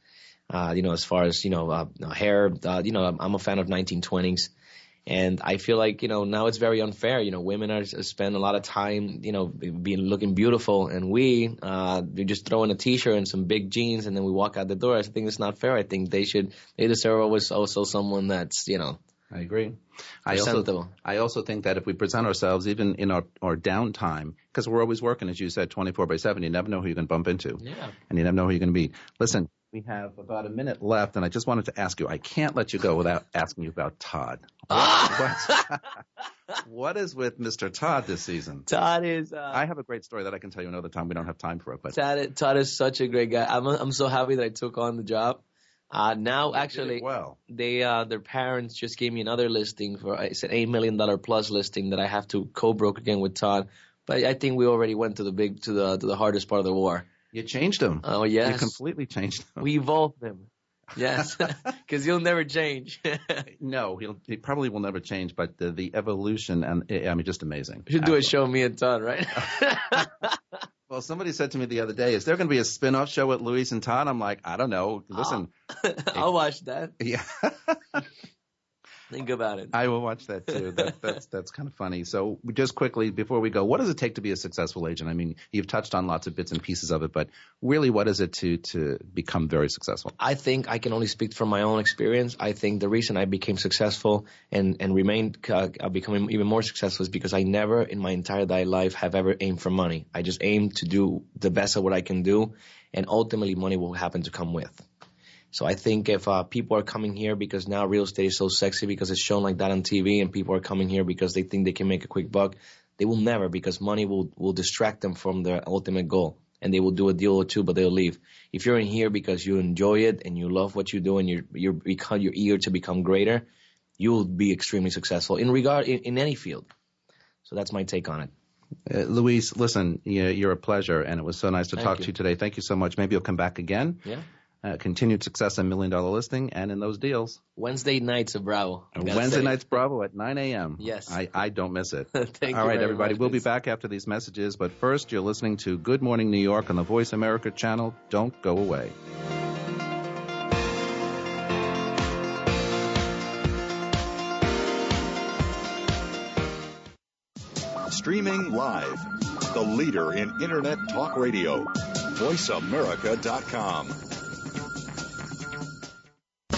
[SPEAKER 4] Uh, you know, as far as you know, uh, hair. Uh, you know, I'm, I'm a fan of 1920s. And I feel like, you know, now it's very unfair. You know, women are, spend a lot of time, you know, being looking beautiful and we, uh, we just throw in a t-shirt and some big jeans and then we walk out the door. I think it's not fair. I think they should, they deserve always also someone that's, you know,
[SPEAKER 3] I agree. I
[SPEAKER 4] also,
[SPEAKER 3] I also think that if we present ourselves even in our, our downtime, because we're always working, as you said, 24 by 7, you never know who you're going to bump into.
[SPEAKER 4] Yeah.
[SPEAKER 3] And you never know who you're going to meet. Listen, we have about a minute left, and I just wanted to ask you. I can't let you go without asking you about Todd.
[SPEAKER 4] What,
[SPEAKER 3] what, what is with Mr. Todd this season?
[SPEAKER 4] Todd is. Uh, I
[SPEAKER 3] have a great story that I can tell you another time. We don't have time for it, but Todd,
[SPEAKER 4] Todd is such a great guy. I'm I'm so happy that I took on the job. Uh, now they actually,
[SPEAKER 3] well. they uh,
[SPEAKER 4] their parents just gave me another listing for it's an eight million dollar plus listing that I have to co-broke again with Todd. But I think we already went to the big to the to the hardest part of the war.
[SPEAKER 3] You changed them.
[SPEAKER 4] Oh yes,
[SPEAKER 3] you completely changed them.
[SPEAKER 4] We evolved them. Yes, because he'll never change.
[SPEAKER 3] no, he'll he probably will never change. But the, the evolution and eh, I mean, just amazing.
[SPEAKER 4] You should Absolutely. do a show me and Todd, right?
[SPEAKER 3] well, somebody said to me the other day, "Is there going to be a spin-off show with Luis and Todd?" I'm like, I don't know. Listen,
[SPEAKER 4] ah,
[SPEAKER 3] I'll eh,
[SPEAKER 4] watch that.
[SPEAKER 3] Yeah.
[SPEAKER 4] Think about it. I
[SPEAKER 3] will watch that too. That, that's that's kind of funny. So just quickly before we go, what does it take to be a successful agent? I mean, you've touched on lots of bits and pieces of it, but really, what is it to to become very successful?
[SPEAKER 4] I think I can only speak from my own experience. I think the reason I became successful and and remained uh, uh becoming even more successful is because I never in my entire life have ever aimed for money. I just aim to do the best of what I can do, and ultimately, money will happen to come with. So I think if uh, people are coming here because now real estate is so sexy because it's shown like that on TV and people are coming here because they think they can make a quick buck, they will never because money will, will distract them from their ultimate goal and they will do a deal or two, but they'll leave. If you're in here because you enjoy it and you love what you do and you're, you're, become, you're eager to become greater, you will be extremely successful in regard, in, in any field. So that's my take on it.
[SPEAKER 3] Uh, Luis, listen, you're a pleasure, and it was so nice to Thank talk you. to you today. Thank you so much. Maybe you'll come back again.
[SPEAKER 4] Yeah. Uh,
[SPEAKER 3] continued success in Million Dollar Listing and in those deals.
[SPEAKER 4] Wednesday nights of Bravo.
[SPEAKER 3] Wednesday say. nights Bravo at 9 a.m.
[SPEAKER 4] Yes.
[SPEAKER 3] I, I don't miss it. All right, everybody.
[SPEAKER 4] Much.
[SPEAKER 3] We'll be back after these messages, but first, you're listening to Good Morning New York on the Voice America channel. Don't go away.
[SPEAKER 5] Streaming live, the leader in Internet Talk Radio, voiceamerica.com.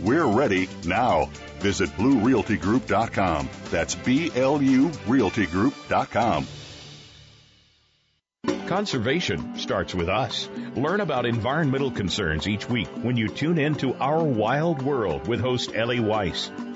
[SPEAKER 5] We're ready now. Visit BlueRealtyGroup.com. That's B L U RealtyGroup.com. Conservation starts with us. Learn about environmental concerns each week when you tune in to Our Wild World with host Ellie Weiss.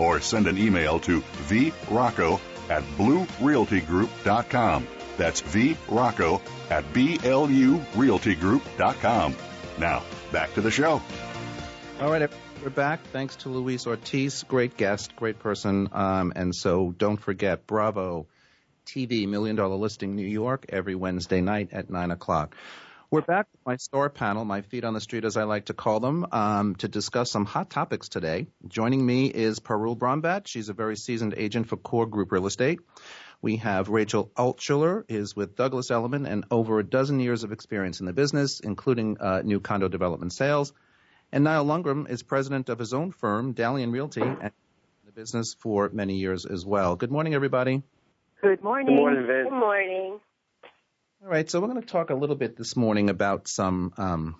[SPEAKER 5] or send an email to vrocco at bluerealtygroup.com. That's vrocco at blurealtygroup.com. Now, back to the show.
[SPEAKER 3] All right, we're back. Thanks to Luis Ortiz, great guest, great person. Um, and so don't forget, Bravo TV Million Dollar Listing New York every Wednesday night at 9 o'clock. We're back with my star panel, my feet on the street, as I like to call them, um, to discuss some hot topics today. Joining me is Parul Brombat. She's a very seasoned agent for Core Group Real Estate. We have Rachel Altshuler is with Douglas Elliman and over a dozen years of experience in the business, including uh, new condo development sales. And Niall Longram is president of his own firm, Dalian Realty, and the business for many years as well. Good morning, everybody.
[SPEAKER 6] Good morning. Good morning, Vince. Good morning.
[SPEAKER 3] All right, so we're going to talk a little bit this morning about some um,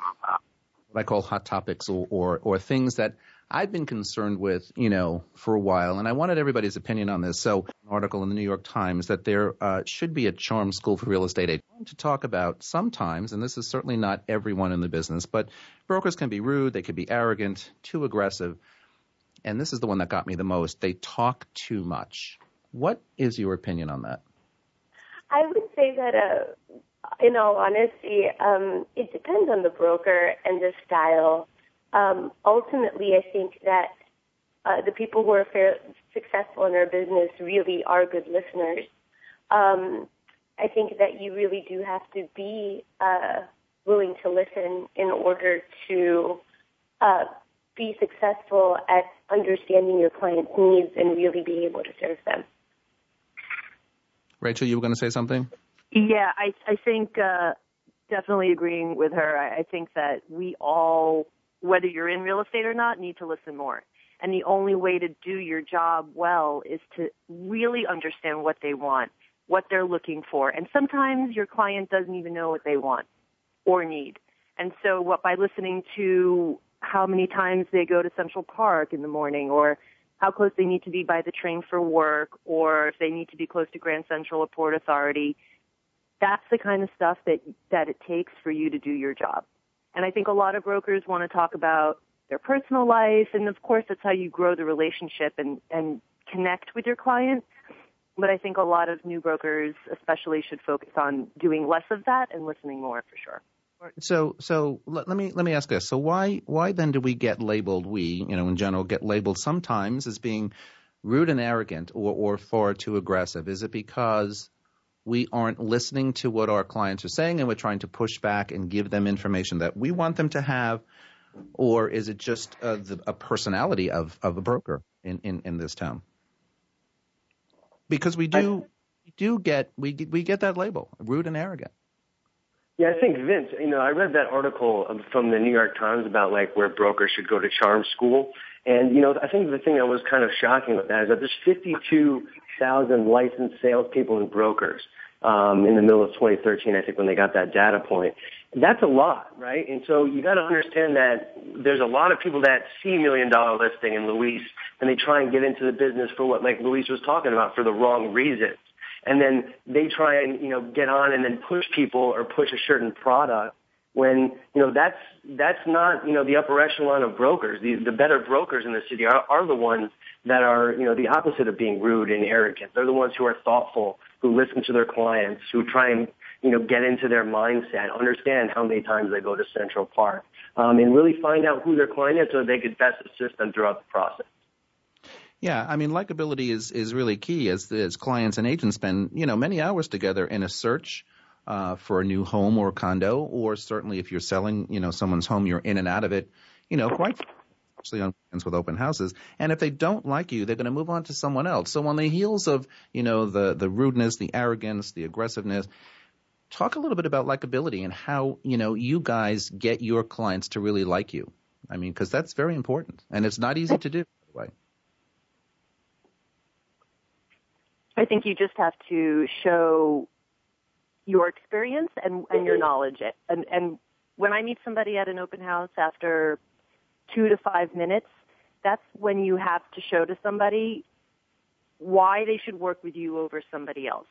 [SPEAKER 3] what I call hot topics or, or, or things that I've been concerned with, you know, for a while, and I wanted everybody's opinion on this. So, an article in the New York Times that there uh, should be a charm school for real estate agents to talk about sometimes, and this is certainly not everyone in the business, but brokers can be rude, they can be arrogant, too aggressive, and this is the one that got me the most. They talk too much. What is your opinion on that?
[SPEAKER 6] I would say that, uh, in all honesty, um, it depends on the broker and the style. Um, ultimately, I think that uh, the people who are fair, successful in our business really are good listeners. Um, I think that you really do have to be uh, willing to listen in order to uh, be successful at understanding your client's needs and really being able to serve them.
[SPEAKER 3] Rachel, you were going to say something?
[SPEAKER 7] Yeah, I, I think uh, definitely agreeing with her. I, I think that we all, whether you're in real estate or not, need to listen more. And the only way to do your job well is to really understand what they want, what they're looking for. And sometimes your client doesn't even know what they want or need. And so what by listening to how many times they go to Central Park in the morning or how close they need to be by the train for work or if they need to be close to Grand Central or Port Authority. That's the kind of stuff that, that it takes for you to do your job. And I think a lot of brokers want to talk about their personal life. And of course, that's how you grow the relationship and, and connect with your client. But I think a lot of new brokers especially should focus on doing less of that and listening more for sure.
[SPEAKER 3] So, so let, let, me let me ask this. So, why why then do we get labeled? We, you know, in general, get labeled sometimes as being rude and arrogant, or or far too aggressive. Is it because we aren't listening to what our clients are saying, and we're trying to push back and give them information that we want them to have, or is it just a, uh, the, a personality of of a broker in in, in this town? Because we do I, we do get we we get that label, rude and arrogant.
[SPEAKER 8] Yeah, I think Vince, you know, I read that article from the New York Times about like where brokers should go to charm school. And, you know, I think the thing that was kind of shocking with that is that there's 52,000 licensed salespeople and brokers um, in the middle of 2013, I think, when they got that data point. That's a lot, right? And so you got to understand that there's a lot of people that see million dollar listing in Luis, and they try and get into the business for what, like Luis was talking about, for the wrong reason and then they try and you know get on and then push people or push a certain product when you know that's that's not you know the upper echelon of brokers the, the better brokers in the city are, are the ones that are you know the opposite of being rude and arrogant they're the ones who are thoughtful who listen to their clients who try and you know get into their mindset understand how many times they go to central park um, and really find out who their client is so they could best assist them throughout the process
[SPEAKER 3] yeah, I mean, likability is is really key as as clients and agents spend you know many hours together in a search. Uh, for a new home or condo, or certainly if you're selling, you know, someone's home, you're in and out of it, you know, quite especially on weekends with open houses. And if they don't like you, they're going to move on to someone else. So on the heels of, you know, the, the rudeness, the arrogance, the aggressiveness, talk a little bit about likability and how, you know, you guys get your clients to really like you. I mean, because that's very important and it's not easy to do, by the way.
[SPEAKER 7] I think you just have to show your experience and, and your mm-hmm. knowledge. And, and when I meet somebody at an open house after two to five minutes, that's when you have to show to somebody why they should work with you over somebody else.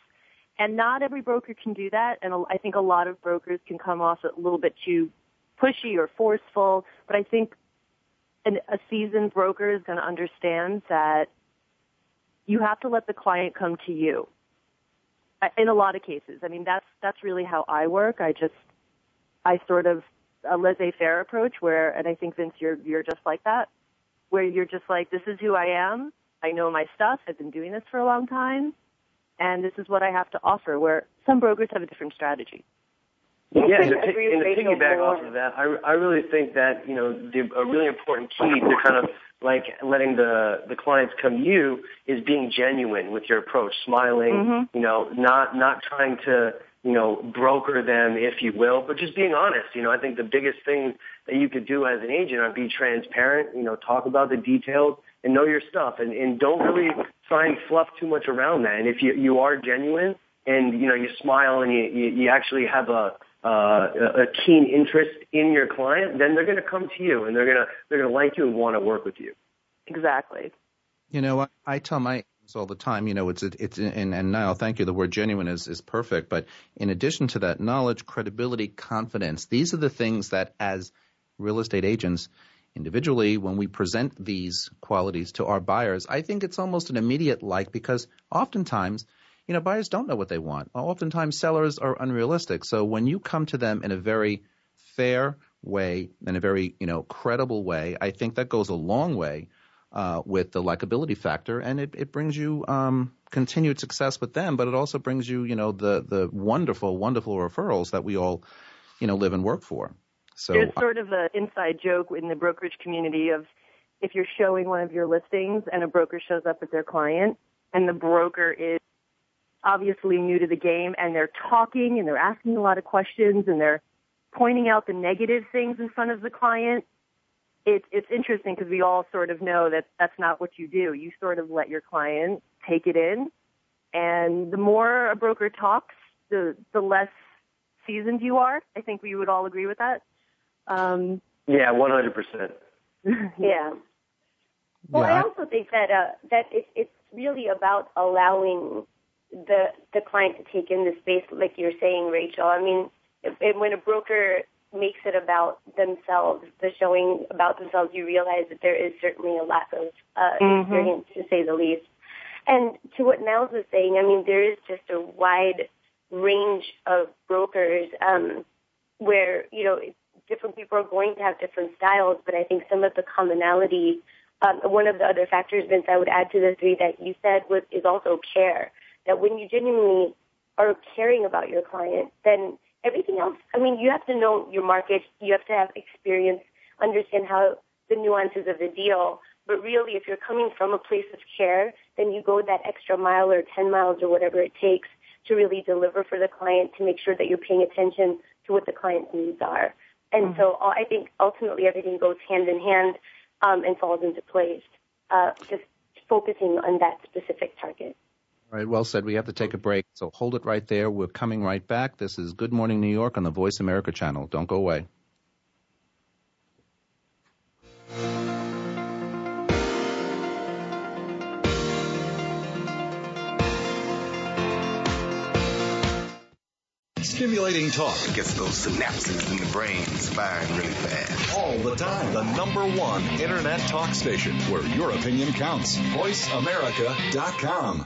[SPEAKER 7] And not every broker can do that. And I think a lot of brokers can come off a little bit too pushy or forceful. But I think an, a seasoned broker is going to understand that you have to let the client come to you. In a lot of cases, I mean that's that's really how I work. I just I sort of a laissez-faire approach where, and I think Vince, you're you're just like that, where you're just like, this is who I am. I know my stuff. I've been doing this for a long time, and this is what I have to offer. Where some brokers have a different strategy.
[SPEAKER 8] Yeah, and to, and to piggyback off of that, I, I really think that you know the, a really important key to kind of like letting the the clients come to you is being genuine with your approach, smiling, mm-hmm. you know, not not trying to you know broker them, if you will, but just being honest. You know, I think the biggest thing that you could do as an agent are be transparent. You know, talk about the details and know your stuff, and and don't really try and fluff too much around that. And if you you are genuine and you know you smile and you, you, you actually have a uh, a keen interest in your client, then they're going to come to you and they're going to they're going to like you and want to work with you.
[SPEAKER 7] Exactly.
[SPEAKER 3] You know, I, I tell my all the time. You know, it's it's and, and Niall, thank you. The word genuine is is perfect. But in addition to that, knowledge, credibility, confidence. These are the things that as real estate agents individually when we present these qualities to our buyers i think it's almost an immediate like because oftentimes you know, buyers don't know what they want. Oftentimes sellers are unrealistic. So when you come to them in a very fair way, in a very, you know, credible way, I think that goes a long way uh, with the likability factor, and it, it brings you um, continued success with them, but it also brings you, you know, the the wonderful, wonderful referrals that we all, you know, live and work for.
[SPEAKER 7] So there's sort of an inside joke in the brokerage community of if you're showing one of your listings and a broker shows up with their client and the broker is obviously new to the game and they're talking and they're asking a lot of questions and they're pointing out the negative things in front of the client. It, it's interesting because we all sort of know that that's not what you do. You sort of let your client take it in. And the more a broker talks, the, the less seasoned you are. I think we would all agree with that.
[SPEAKER 8] Um, yeah,
[SPEAKER 6] 100%. yeah. Well, I also think that uh, that it, it's really about allowing the the client to take in the space, like you're saying, Rachel. I mean, if, if, when a broker makes it about themselves, the showing about themselves, you realize that there is certainly a lack of uh, mm-hmm. experience, to say the least. And to what Nels was saying, I mean, there is just a wide range of brokers um, where you know different people are going to have different styles, but I think some of the commonality. Um, one of the other factors, Vince, I would add to the three that you said was, is also care that when you genuinely are caring about your client, then everything else, I mean, you have to know your market, you have to have experience, understand how the nuances of the deal. But really, if you're coming from a place of care, then you go that extra mile or 10 miles or whatever it takes to really deliver for the client to make sure that you're paying attention to what the client's needs are. And mm-hmm. so I think ultimately everything goes hand in hand um, and falls into place, uh, just focusing on that specific target.
[SPEAKER 3] All right, well said. We have to take a break, so hold it right there. We're coming right back. This is Good Morning New York on the Voice America channel. Don't go away.
[SPEAKER 5] Stimulating talk it gets those synapses in the brain firing really fast. All the time. The number one internet talk station where your opinion counts. VoiceAmerica.com.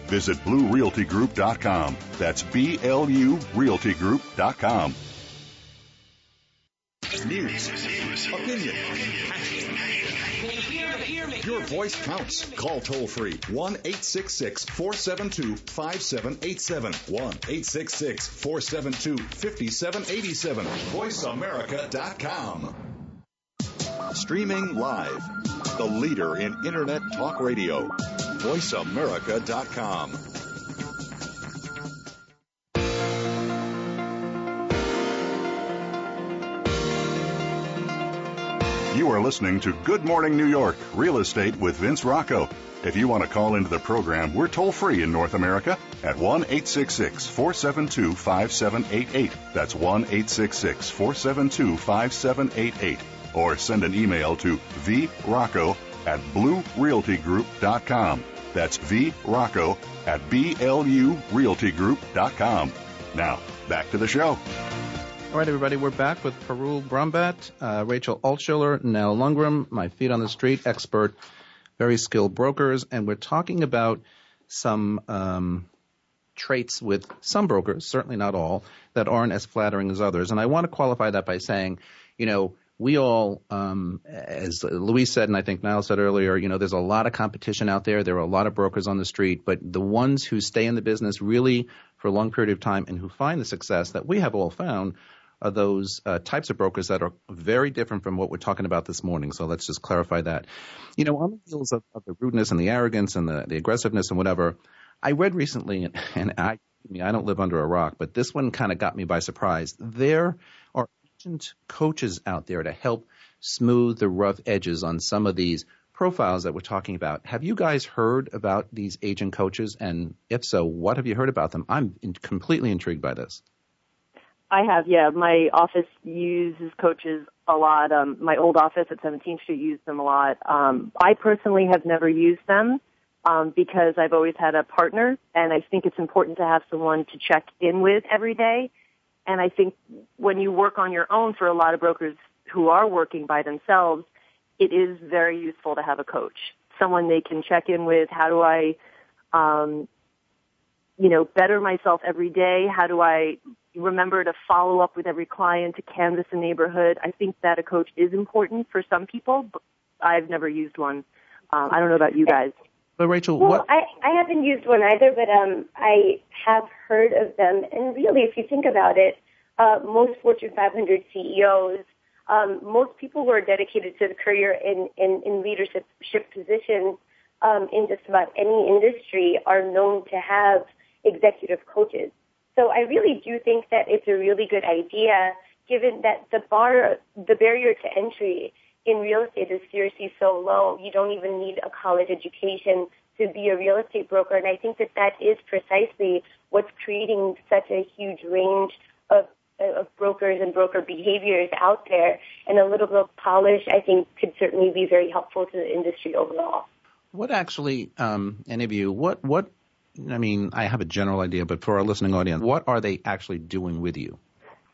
[SPEAKER 5] Visit BlueRealtyGroup.com. That's B L U RealtyGroup.com. News, opinion, your voice counts. Call toll free 1 866 472 5787. 1 866 472 5787. VoiceAmerica.com. Streaming live, the leader in Internet Talk Radio VoiceAmerica.com. You are listening to Good Morning New York Real Estate with Vince Rocco. If you want to call into the program, we're toll free in North America at 1 866 472 5788. That's 1 866 472 5788. Or send an email to vrocco at bluerealtygroup.com. That's V Rocco at BLURealtyGroup.com. Now, back to the show.
[SPEAKER 3] All right, everybody, we're back with Parul Brumbat, uh, Rachel Altshuler, Nell Lungrum, my feet on the street expert, very skilled brokers, and we're talking about some um, traits with some brokers, certainly not all, that aren't as flattering as others. And I want to qualify that by saying, you know, we all, um, as Luis said, and I think Niall said earlier, you know, there's a lot of competition out there. There are a lot of brokers on the street, but the ones who stay in the business really for a long period of time and who find the success that we have all found are those uh, types of brokers that are very different from what we're talking about this morning. So let's just clarify that. You know, on the heels of, of the rudeness and the arrogance and the, the aggressiveness and whatever, I read recently, and, and I, I don't live under a rock, but this one kind of got me by surprise. There – Competent coaches out there to help smooth the rough edges on some of these profiles that we're talking about. Have you guys heard about these agent coaches? And if so, what have you heard about them? I'm in- completely intrigued by this.
[SPEAKER 7] I have, yeah. My office uses coaches a lot. Um, my old office at 17th Street used them a lot. Um, I personally have never used them um, because I've always had a partner, and I think it's important to have someone to check in with every day and I think when you work on your own for a lot of brokers who are working by themselves, it is very useful to have a coach, someone they can check in with. How do I, um, you know, better myself every day? How do I remember to follow up with every client to canvas a neighborhood? I think that a coach is important for some people, but I've never used one. Um, I don't know about you guys.
[SPEAKER 3] But Rachel,
[SPEAKER 6] well,
[SPEAKER 3] what?
[SPEAKER 6] I, I haven't used one either, but um, I have heard of them. And really, if you think about it, uh, most Fortune 500 CEOs, um, most people who are dedicated to the career in, in, in leadership positions um, in just about any industry are known to have executive coaches. So I really do think that it's a really good idea given that the bar, the barrier to entry in real estate is seriously so low. You don't even need a college education to be a real estate broker. And I think that that is precisely what's creating such a huge range of, of brokers and broker behaviors out there. And a little bit of polish, I think, could certainly be very helpful to the industry overall.
[SPEAKER 3] What actually, um, any of you, what, what, I mean, I have a general idea, but for our listening audience, what are they actually doing with you?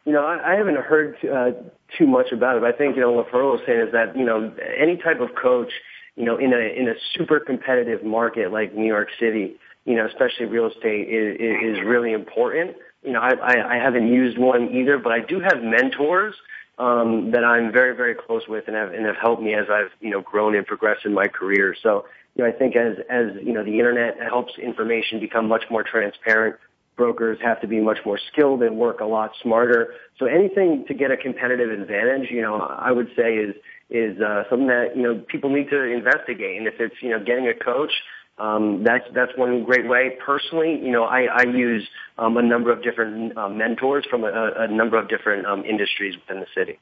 [SPEAKER 8] You know, I, I haven't heard uh, too much about it. I think you know what Ferrell was saying is that you know any type of coach, you know, in a in a super competitive market like New York City, you know, especially real estate is, is really important. You know, I, I, I haven't used one either, but I do have mentors um, that I'm very, very close with and have, and have helped me as I've, you know, grown and progressed in my career. So, you know, I think as, as, you know, the internet helps information become much more transparent, brokers have to be much more skilled and work a lot smarter. So anything to get a competitive advantage, you know, I would say is is uh, something that you know people need to investigate. And if it's you know getting a coach, um, that's that's one great way. Personally, you know, I, I use um, a number of different uh, mentors from a, a, number of different um, industries within the city.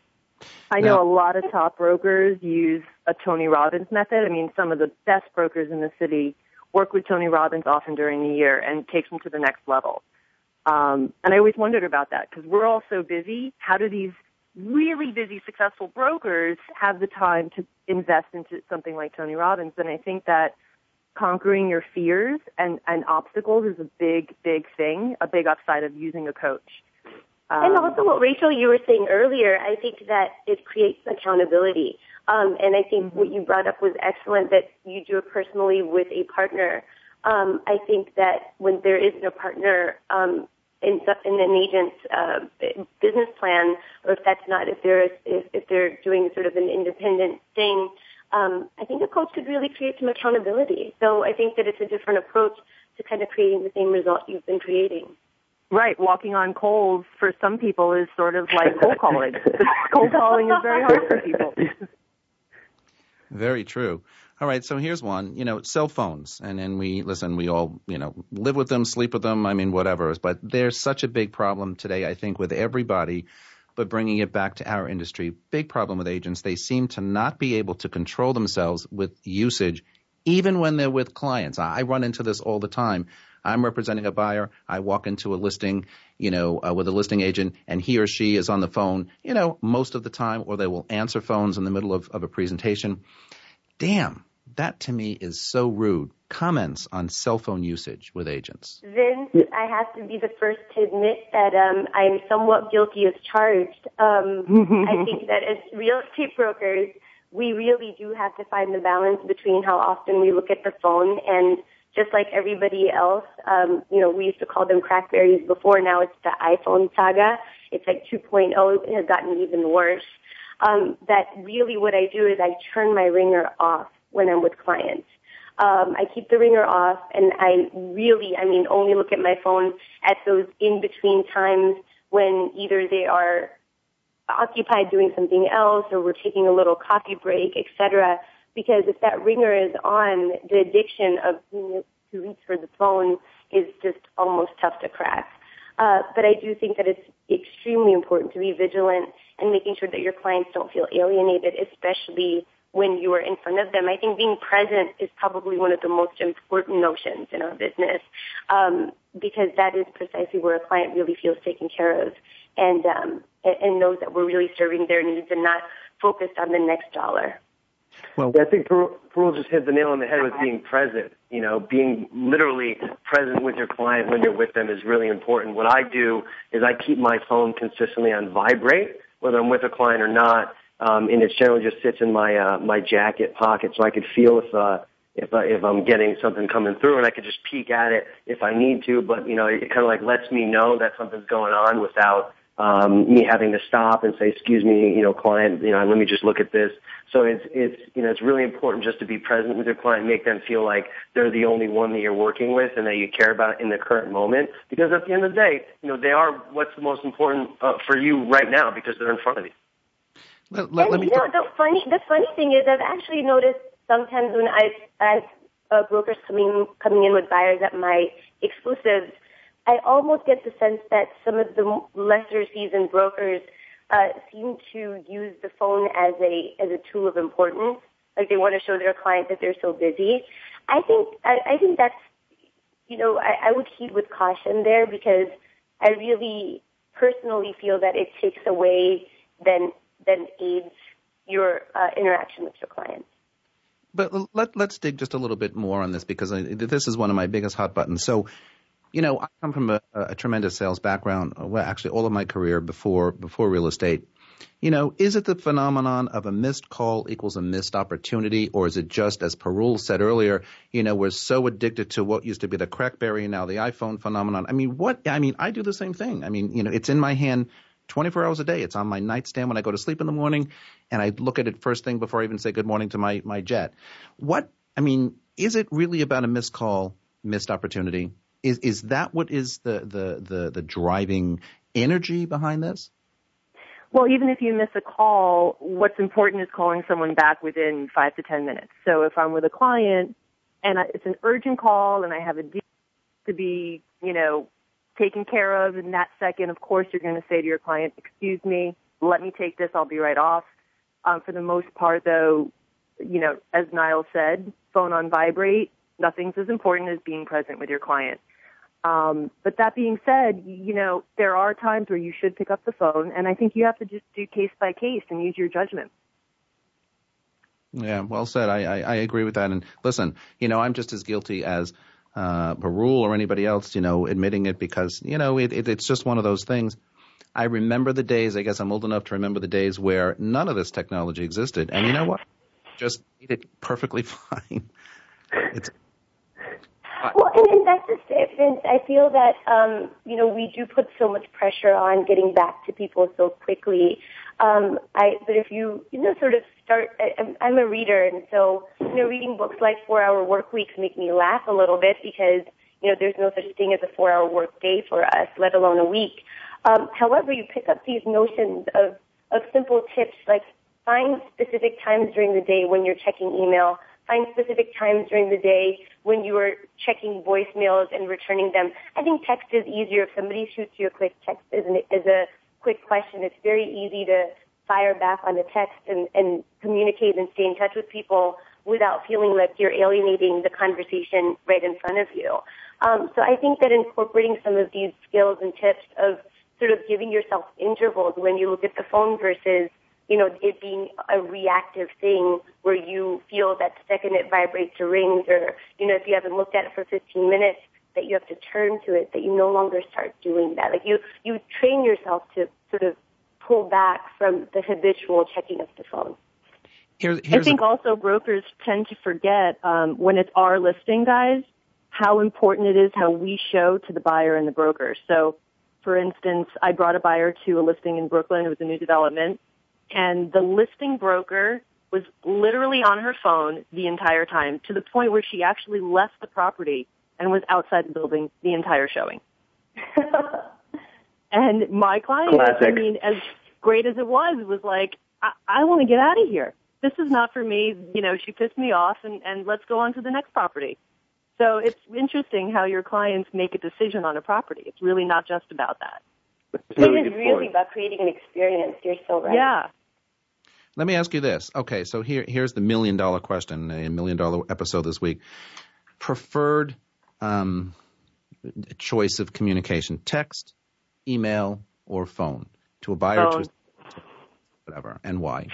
[SPEAKER 7] I know a lot of top brokers use a Tony Robbins method. I mean, some of the best brokers in the city work with Tony Robbins often during the year and takes them to the next level. Um, and I always wondered about that because we're all so busy. How do these really busy, successful brokers have the time to invest into something like Tony Robbins? And I think that conquering your fears and, and obstacles is a big, big thing, a big upside of using a coach.
[SPEAKER 6] Um, and also what Rachel, you were saying earlier, I think that it creates accountability. Um, and I think mm-hmm. what you brought up was excellent that you do it personally with a partner. Um, I think that when there is no partner um, in, in, an agent's uh, business plan, or if that's not, if they're if, if they're doing sort of an independent thing, um, I think a coach could really create some accountability. So I think that it's a different approach to kind of creating the same result you've been creating.
[SPEAKER 7] Right, walking on coals for some people is sort of like cold calling. cold calling is very hard for people.
[SPEAKER 3] Very true. All right, so here's one. You know, cell phones, and then we listen. We all you know live with them, sleep with them. I mean, whatever. But they're such a big problem today. I think with everybody. But bringing it back to our industry, big problem with agents. They seem to not be able to control themselves with usage, even when they're with clients. I run into this all the time. I'm representing a buyer. I walk into a listing you know, uh, with a listing agent and he or she is on the phone, you know, most of the time, or they will answer phones in the middle of, of a presentation. Damn, that to me is so rude. Comments on cell phone usage with agents.
[SPEAKER 6] Vince, I have to be the first to admit that um, I'm somewhat guilty as charged. Um, I think that as real estate brokers, we really do have to find the balance between how often we look at the phone and just like everybody else. Um, you know, we used to call them crackberries before. Now it's the iPhone saga. It's like 2.0 it has gotten even worse. Um, that really what I do is I turn my ringer off when I'm with clients. Um, I keep the ringer off and I really, I mean, only look at my phone at those in between times when either they are occupied doing something else or we're taking a little coffee break, etc because if that ringer is on, the addiction of being to reach for the phone is just almost tough to crack. Uh, but I do think that it's extremely important to be vigilant and making sure that your clients don't feel alienated, especially when you are in front of them. I think being present is probably one of the most important notions in our business um, because that is precisely where a client really feels taken care of and um, and knows that we're really serving their needs and not focused on the next dollar.
[SPEAKER 8] Well, I think Parul just hit the nail on the head with being present. You know, being literally present with your client when you're with them is really important. What I do is I keep my phone consistently on vibrate, whether I'm with a client or not, um, and it generally just sits in my uh, my jacket pocket, so I could feel if. Uh, if I, uh, if I'm getting something coming through, and I could just peek at it if I need to, but you know, it kind of like lets me know that something's going on without um, me having to stop and say, "Excuse me, you know, client, you know, let me just look at this." So it's it's you know it's really important just to be present with your client, make them feel like they're the only one that you're working with and that you care about in the current moment. Because at the end of the day, you know, they are what's the most important uh, for you right now because they're in front of you.
[SPEAKER 6] Let, let, let me you know, the funny the funny thing is, I've actually noticed sometimes when I I uh, brokers coming coming in with buyers at my exclusives I almost get the sense that some of the lesser seasoned brokers uh, seem to use the phone as a as a tool of importance. Like they want to show their client that they're so busy. I think I, I think that's you know I, I would heed with caution there because I really personally feel that it takes away then then aids your uh, interaction with your clients.
[SPEAKER 3] But let, us dig just a little bit more on this because I, this is one of my biggest hot buttons. So you know, I come from a, a tremendous sales background. Uh, well, actually, all of my career before before real estate. You know, is it the phenomenon of a missed call equals a missed opportunity, or is it just, as Parul said earlier, you know, we're so addicted to what used to be the crackberry, now the iPhone phenomenon? I mean, what? I mean, I do the same thing. I mean, you know, it's in my hand 24 hours a day. It's on my nightstand when I go to sleep in the morning, and I look at it first thing before I even say good morning to my, my jet. What, I mean, is it really about a missed call, missed opportunity, is is that what is the the the, the driving energy behind this?
[SPEAKER 7] Well, even if you miss a call, what's important is calling someone back within five to ten minutes. So if I'm with a client and it's an urgent call and I have a deal to be, you know, taken care of in that second, of course you're going to say to your client, excuse me, let me take this, I'll be right off. Um, for the most part though, you know, as Niall said, phone on vibrate, nothing's as important as being present with your client. Um, but that being said, you know, there are times where you should pick up the phone, and I think you have to just do case by case and use your judgment.
[SPEAKER 3] Yeah, well said. I, I, I agree with that. And listen, you know, I'm just as guilty as uh, Parul or anybody else, you know, admitting it because, you know, it, it, it's just one of those things. I remember the days, I guess I'm old enough to remember the days where none of this technology existed. And you know what? Just it perfectly fine.
[SPEAKER 6] It's well, and that's the difference. I feel that, um, you know, we do put so much pressure on getting back to people so quickly. Um, I, but if you, you know, sort of start, I, I'm a reader, and so, you know, reading books like Four Hour Work Weeks make me laugh a little bit because, you know, there's no such thing as a four hour work day for us, let alone a week. Um, however, you pick up these notions of, of simple tips like find specific times during the day when you're checking email, find specific times during the day when you are checking voicemails and returning them. I think text is easier. If somebody shoots you a quick text is, an, is a quick question, it's very easy to fire back on a text and, and communicate and stay in touch with people without feeling like you're alienating the conversation right in front of you. Um, so I think that incorporating some of these skills and tips of sort of giving yourself intervals when you look at the phone versus you know, it being a reactive thing where you feel that the second it vibrates or rings or, you know, if you haven't looked at it for 15 minutes, that you have to turn to it, that you no longer start doing that. Like you, you train yourself to sort of pull back from the habitual checking of the phone.
[SPEAKER 7] Here, I think a- also brokers tend to forget um, when it's our listing, guys, how important it is how we show to the buyer and the broker. So, for instance, I brought a buyer to a listing in Brooklyn. It was a new development and the listing broker was literally on her phone the entire time to the point where she actually left the property and was outside the building the entire showing. and my client, Classic. I mean, as great as it was, was like, I, I want to get out of here. This is not for me. You know, she pissed me off and, and let's go on to the next property. So it's interesting how your clients make a decision on a property. It's really not just about that.
[SPEAKER 6] It's really about creating an experience. You're so right.
[SPEAKER 7] Yeah.
[SPEAKER 3] Let me ask you this. Okay, so here here's the million dollar question, a million dollar episode this week. Preferred um, choice of communication: text, email, or phone to a buyer,
[SPEAKER 8] phone. to
[SPEAKER 3] whatever, and why?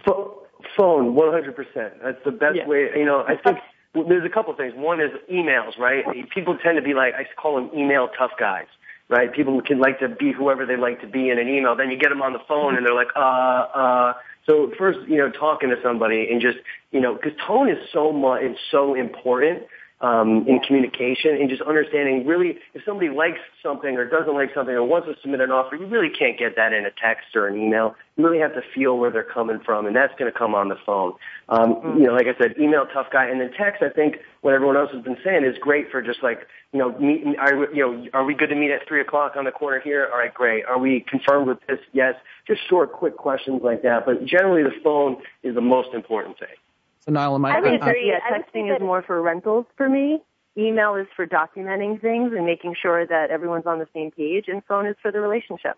[SPEAKER 8] Phone, one hundred percent. That's the best yeah. way. You know, I think well, there's a couple of things. One is emails, right? People tend to be like I call them email tough guys right? People can like to be whoever they like to be in an email. Then you get them on the phone and they're like, uh, uh, so first, you know, talking to somebody and just, you know, because tone is so much, and so important um, in communication and just understanding really if somebody likes something or doesn't like something or wants to submit an offer, you really can't get that in a text or an email. You really have to feel where they're coming from, and that's going to come on the phone. Um, mm-hmm. You know, like I said, email tough guy, and then text. I think what everyone else has been saying is great for just like you know, meet. Are, you know, are we good to meet at three o'clock on the corner here? All right, great. Are we confirmed with this? Yes. Just short, quick questions like that. But generally, the phone is the most important thing.
[SPEAKER 3] So Niall, am I?
[SPEAKER 7] I agree. yeah, texting is more for rentals for me. Email is for documenting things and making sure that everyone's on the same page, and phone is for the relationship.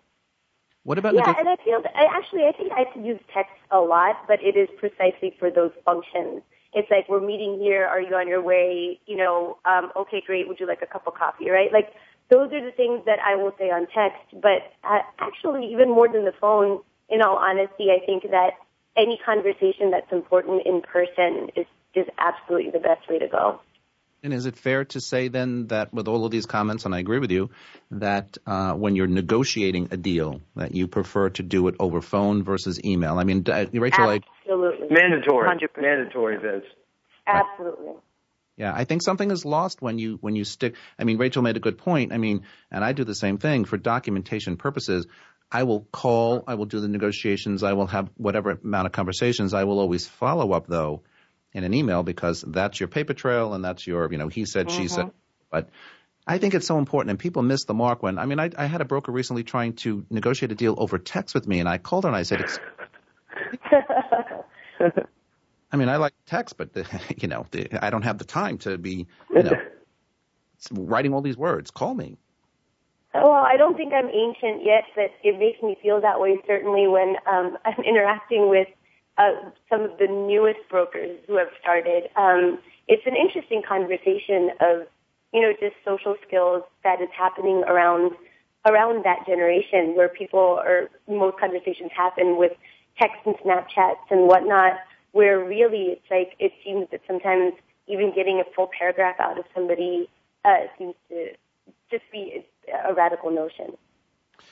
[SPEAKER 3] What about? Yeah,
[SPEAKER 6] and I feel that, I actually I think I use text a lot, but it is precisely for those functions. It's like we're meeting here. Are you on your way? You know, um, okay, great. Would you like a cup of coffee? Right? Like those are the things that I will say on text. But uh, actually, even more than the phone, in all honesty, I think that any conversation that's important in person is, is absolutely the best way to go.
[SPEAKER 3] And is it fair to say then that with all of these comments, and I agree with you, that uh, when you're negotiating a deal, that you prefer to do it over phone versus email? I mean, uh, Rachel,
[SPEAKER 8] absolutely
[SPEAKER 6] I,
[SPEAKER 8] mandatory, 100%. mandatory,
[SPEAKER 6] Vince. Absolutely.
[SPEAKER 3] Right. Yeah, I think something is lost when you when you stick. I mean, Rachel made a good point. I mean, and I do the same thing for documentation purposes. I will call, I will do the negotiations, I will have whatever amount of conversations. I will always follow up though in an email because that's your paper trail and that's your, you know, he said, mm-hmm. she said. Mm-hmm. But I think it's so important and people miss the mark when, I mean, I, I had a broker recently trying to negotiate a deal over text with me and I called her and I said, I mean, I like text, but the, you know, the, I don't have the time to be, you know, writing all these words. Call me
[SPEAKER 6] well, I don't think I'm ancient yet, but it makes me feel that way certainly when um, I'm interacting with uh, some of the newest brokers who have started. Um, it's an interesting conversation of, you know, just social skills that is happening around around that generation where people are most conversations happen with texts and Snapchats and whatnot, where really it's like it seems that sometimes even getting a full paragraph out of somebody uh, seems to just be a radical notion.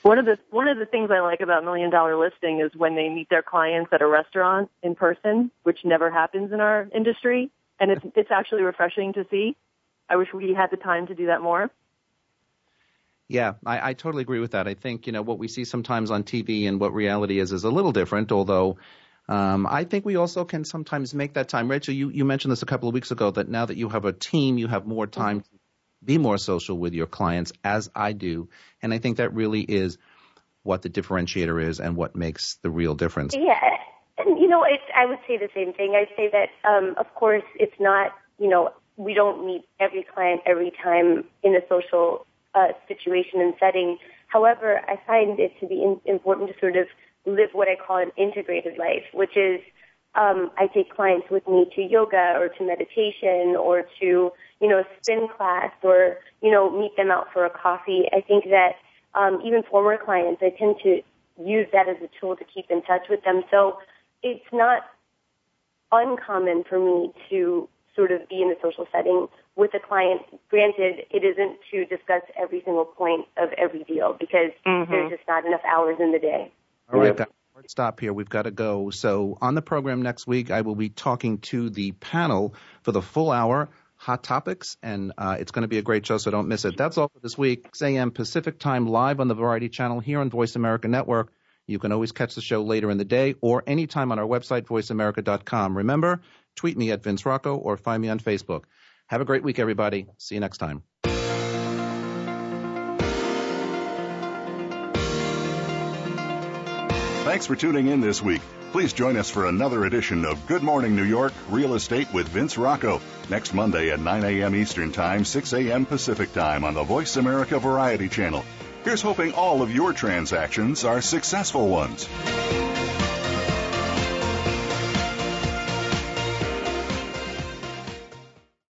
[SPEAKER 7] One of the one of the things I like about Million Dollar Listing is when they meet their clients at a restaurant in person, which never happens in our industry, and it's it's actually refreshing to see. I wish we had the time to do that more.
[SPEAKER 3] Yeah, I, I totally agree with that. I think you know what we see sometimes on TV and what reality is is a little different, although. Um, I think we also can sometimes make that time. Rachel, you, you mentioned this a couple of weeks ago that now that you have a team, you have more time to be more social with your clients as I do. And I think that really is what the differentiator is and what makes the real difference.
[SPEAKER 6] Yeah. And, you know, I would say the same thing. I'd say that, um, of course, it's not, you know, we don't meet every client every time in a social uh, situation and setting. However, I find it to be in, important to sort of live what I call an integrated life, which is um, I take clients with me to yoga or to meditation or to, you know, a spin class or, you know, meet them out for a coffee. I think that um, even former clients, I tend to use that as a tool to keep in touch with them. So it's not uncommon for me to sort of be in a social setting with a client. Granted, it isn't to discuss every single point of every deal because mm-hmm. there's just not enough hours in the day. All right. Hard stop here. We've got to go. So on the program next week, I will be talking to the panel for the full hour. Hot topics, and uh, it's going to be a great show, so don't miss it. That's all for this week. 6 a.m. Pacific time, live on the Variety Channel here on Voice America Network. You can always catch the show later in the day or anytime on our website, voiceamerica.com. Remember, tweet me at Vince Rocco or find me on Facebook. Have a great week, everybody. See you next time. Thanks for tuning in this week. Please join us for another edition of Good Morning New York Real Estate with Vince Rocco next Monday at 9 a.m. Eastern Time, 6 a.m. Pacific Time on the Voice America Variety Channel. Here's hoping all of your transactions are successful ones.